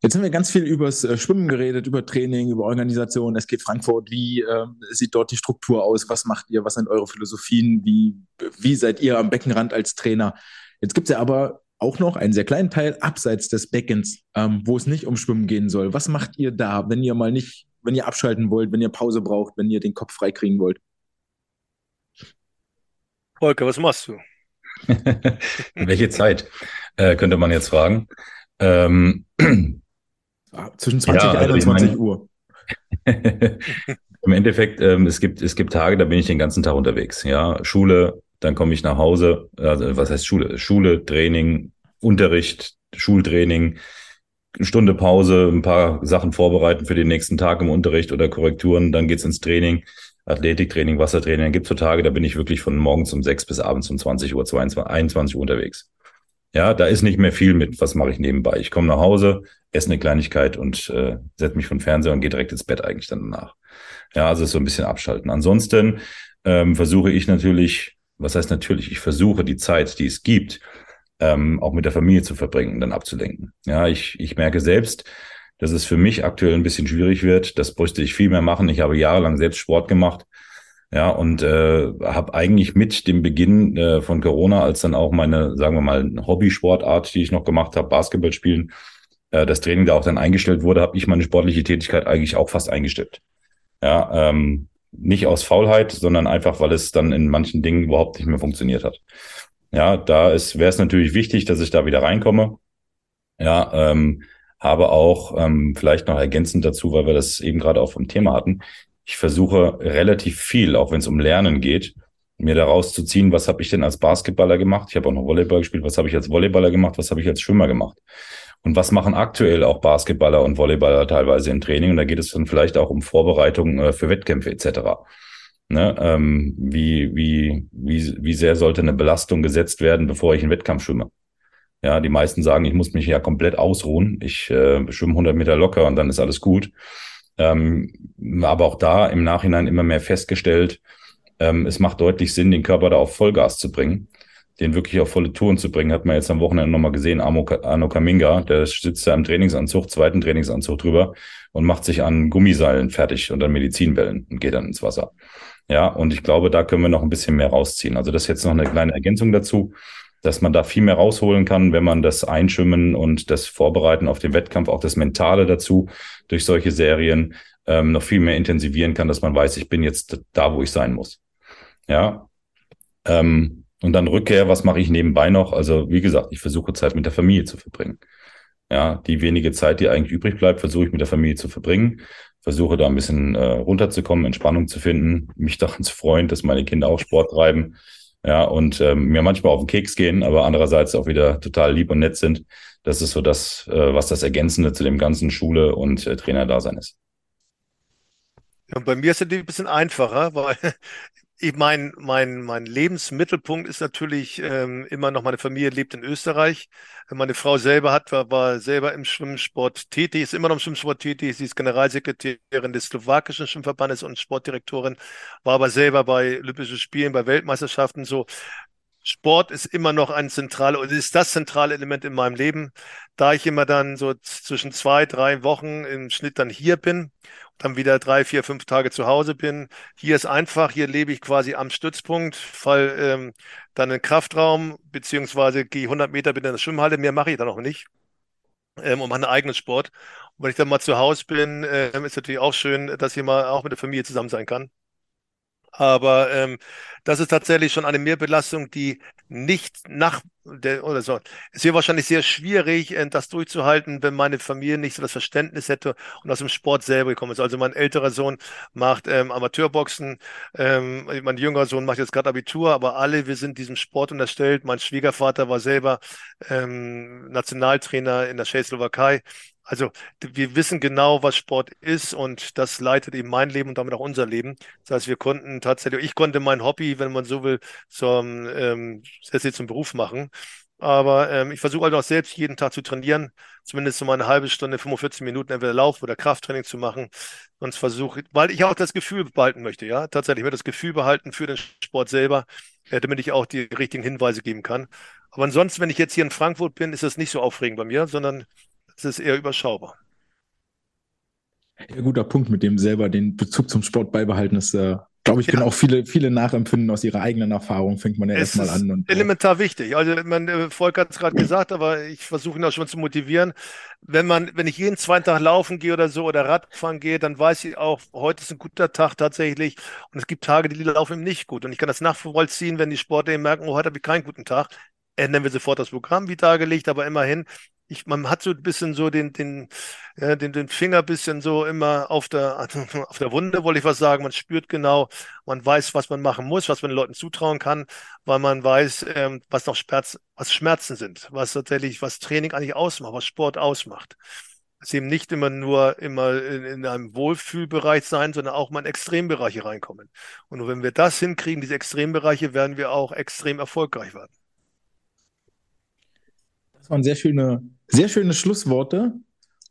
Jetzt haben wir ganz viel über das äh, Schwimmen geredet, über Training, über Organisation. Es geht Frankfurt. Wie äh, sieht dort die Struktur aus? Was macht ihr? Was sind eure Philosophien? Wie, wie seid ihr am Beckenrand als Trainer? Jetzt gibt es ja aber auch noch einen sehr kleinen Teil abseits des Beckens, ähm, wo es nicht um Schwimmen gehen soll. Was macht ihr da, wenn ihr mal nicht, wenn ihr abschalten wollt, wenn ihr Pause braucht, wenn ihr den Kopf freikriegen wollt?
Volker, was machst du?
Welche Zeit, äh, könnte man jetzt fragen. Ähm,
zwischen 20 ja, und also 21 meine, Uhr.
Im Endeffekt, ähm, es, gibt, es gibt Tage, da bin ich den ganzen Tag unterwegs. Ja, Schule, dann komme ich nach Hause. Also, was heißt Schule? Schule, Training, Unterricht, Schultraining, Stunde Pause, ein paar Sachen vorbereiten für den nächsten Tag im Unterricht oder Korrekturen, dann geht's ins Training. Athletiktraining, Wassertraining. Dann gibt's so Tage, da bin ich wirklich von morgens um sechs bis abends um 20 Uhr, 22, 21 Uhr unterwegs. Ja, da ist nicht mehr viel mit, was mache ich nebenbei. Ich komme nach Hause, esse eine Kleinigkeit und äh, setze mich vom Fernseher und gehe direkt ins Bett eigentlich dann danach. Ja, also so ein bisschen abschalten. Ansonsten ähm, versuche ich natürlich, was heißt natürlich, ich versuche die Zeit, die es gibt, ähm, auch mit der Familie zu verbringen, dann abzulenken. Ja, ich, ich merke selbst, dass es für mich aktuell ein bisschen schwierig wird. Das bräuchte ich viel mehr machen. Ich habe jahrelang selbst Sport gemacht ja, und äh, habe eigentlich mit dem Beginn äh, von Corona, als dann auch meine, sagen wir mal, Hobbysportart, die ich noch gemacht habe, Basketball spielen, äh, das Training da auch dann eingestellt wurde, habe ich meine sportliche Tätigkeit eigentlich auch fast eingestellt. Ja, ähm, nicht aus Faulheit, sondern einfach, weil es dann in manchen Dingen überhaupt nicht mehr funktioniert hat. Ja, da ist wäre es natürlich wichtig, dass ich da wieder reinkomme. Ja, ähm, habe auch ähm, vielleicht noch ergänzend dazu, weil wir das eben gerade auch vom Thema hatten ich versuche relativ viel, auch wenn es um Lernen geht, mir daraus zu ziehen, was habe ich denn als Basketballer gemacht? Ich habe auch noch Volleyball gespielt. Was habe ich als Volleyballer gemacht? Was habe ich als Schwimmer gemacht? Und was machen aktuell auch Basketballer und Volleyballer teilweise im Training? Und da geht es dann vielleicht auch um Vorbereitungen äh, für Wettkämpfe etc. Ne? Ähm, wie, wie, wie, wie sehr sollte eine Belastung gesetzt werden, bevor ich einen Wettkampf schwimme? Ja, die meisten sagen, ich muss mich ja komplett ausruhen. Ich äh, schwimme 100 Meter locker und dann ist alles gut. Ähm, aber auch da im Nachhinein immer mehr festgestellt, ähm, es macht deutlich Sinn, den Körper da auf Vollgas zu bringen, den wirklich auf volle Touren zu bringen. Hat man jetzt am Wochenende nochmal gesehen, Arno Kaminga, der sitzt da im Trainingsanzug, zweiten Trainingsanzug drüber und macht sich an Gummiseilen fertig und an Medizinwellen und geht dann ins Wasser. Ja, und ich glaube, da können wir noch ein bisschen mehr rausziehen. Also das ist jetzt noch eine kleine Ergänzung dazu dass man da viel mehr rausholen kann, wenn man das Einschwimmen und das Vorbereiten auf den Wettkampf, auch das Mentale dazu durch solche Serien ähm, noch viel mehr intensivieren kann, dass man weiß, ich bin jetzt da, wo ich sein muss. Ja. Ähm, und dann Rückkehr, was mache ich nebenbei noch? Also, wie gesagt, ich versuche Zeit mit der Familie zu verbringen. Ja, die wenige Zeit, die eigentlich übrig bleibt, versuche ich mit der Familie zu verbringen. Versuche da ein bisschen äh, runterzukommen, Entspannung zu finden, mich daran zu freuen, dass meine Kinder auch Sport treiben ja, und ähm, mir manchmal auf den Keks gehen, aber andererseits auch wieder total lieb und nett sind. Das ist so das, äh, was das Ergänzende zu dem ganzen Schule- und äh, Trainerdasein ist.
Ja, bei mir ist es ein bisschen einfacher, weil ich mein, mein, mein Lebensmittelpunkt ist natürlich ähm, immer noch, meine Familie lebt in Österreich. Meine Frau selber hat, war, war selber im Schwimmsport tätig, ist immer noch im Schwimmsport tätig. Sie ist Generalsekretärin des slowakischen Schwimmverbandes und Sportdirektorin, war aber selber bei Olympischen Spielen, bei Weltmeisterschaften so. Sport ist immer noch ein zentrales, oder ist das zentrale Element in meinem Leben. Da ich immer dann so zwischen zwei, drei Wochen im Schnitt dann hier bin, dann wieder drei, vier, fünf Tage zu Hause bin. Hier ist einfach, hier lebe ich quasi am Stützpunkt, fall ähm, dann in den Kraftraum, beziehungsweise gehe 100 Meter, bin in der Schwimmhalle, mehr mache ich dann auch nicht. Ähm, und mache einen eigenen Sport. Und wenn ich dann mal zu Hause bin, äh, ist natürlich auch schön, dass ich mal auch mit der Familie zusammen sein kann. Aber ähm, das ist tatsächlich schon eine Mehrbelastung, die nicht nach der, oder so. Es wäre wahrscheinlich sehr schwierig, äh, das durchzuhalten, wenn meine Familie nicht so das Verständnis hätte und aus dem Sport selber gekommen ist. Also mein älterer Sohn macht ähm, Amateurboxen, ähm, mein jüngerer Sohn macht jetzt gerade Abitur, aber alle, wir sind diesem Sport unterstellt. Mein Schwiegervater war selber ähm, Nationaltrainer in der Tschechoslowakei. Also wir wissen genau, was Sport ist und das leitet eben mein Leben und damit auch unser Leben. Das heißt, wir konnten tatsächlich, ich konnte mein Hobby, wenn man so will, zum, ähm, zum Beruf machen. Aber ähm, ich versuche halt auch selbst jeden Tag zu trainieren, zumindest so mal eine halbe Stunde, 45 Minuten entweder Lauf oder Krafttraining zu machen. Sonst versuche weil ich auch das Gefühl behalten möchte, ja, tatsächlich, ich das Gefühl behalten für den Sport selber, äh, damit ich auch die richtigen Hinweise geben kann. Aber ansonsten, wenn ich jetzt hier in Frankfurt bin, ist das nicht so aufregend bei mir, sondern es ist eher überschaubar.
Ja, guter Punkt, mit dem selber den Bezug zum Sport beibehalten ist, äh, glaube ich, ja. können auch viele, viele nachempfinden aus ihrer eigenen Erfahrung, fängt man ja erstmal an. Und,
äh, elementar wichtig. Also, man, äh, Volker hat es gerade gesagt, aber ich versuche ihn auch schon zu motivieren. Wenn man, wenn ich jeden zweiten Tag laufen gehe oder so oder Radfahren gehe, dann weiß ich auch, heute ist ein guter Tag tatsächlich. Und es gibt Tage, die laufen ihm nicht gut. Und ich kann das nachvollziehen, wenn die Sportler merken, oh, heute habe ich keinen guten Tag ändern wir sofort das Programm wie dargelegt, aber immerhin ich, man hat so ein bisschen so den, den, ja, den, den Finger ein bisschen so immer auf der, auf der Wunde, wollte ich was sagen. Man spürt genau, man weiß, was man machen muss, was man den Leuten zutrauen kann, weil man weiß, ähm, was noch Schmerz, was Schmerzen sind, was tatsächlich, was Training eigentlich ausmacht, was Sport ausmacht. Es eben nicht immer nur immer in, in einem Wohlfühlbereich sein, sondern auch mal in Extrembereiche reinkommen. Und nur wenn wir das hinkriegen, diese Extrembereiche, werden wir auch extrem erfolgreich werden.
Das waren sehr schöne, sehr schöne Schlussworte.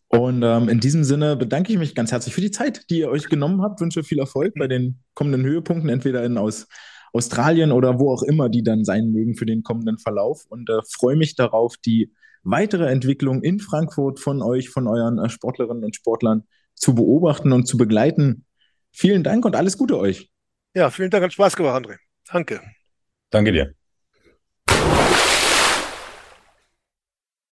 Und ähm, in diesem Sinne bedanke ich mich ganz herzlich für die Zeit, die ihr euch genommen habt. Wünsche viel Erfolg bei den kommenden Höhepunkten, entweder in aus Australien oder wo auch immer die dann sein mögen für den kommenden Verlauf. Und äh, freue mich darauf, die weitere Entwicklung in Frankfurt von euch, von euren äh, Sportlerinnen und Sportlern zu beobachten und zu begleiten. Vielen Dank und alles Gute euch.
Ja, vielen Dank, hat Spaß gemacht, André. Danke.
Danke dir.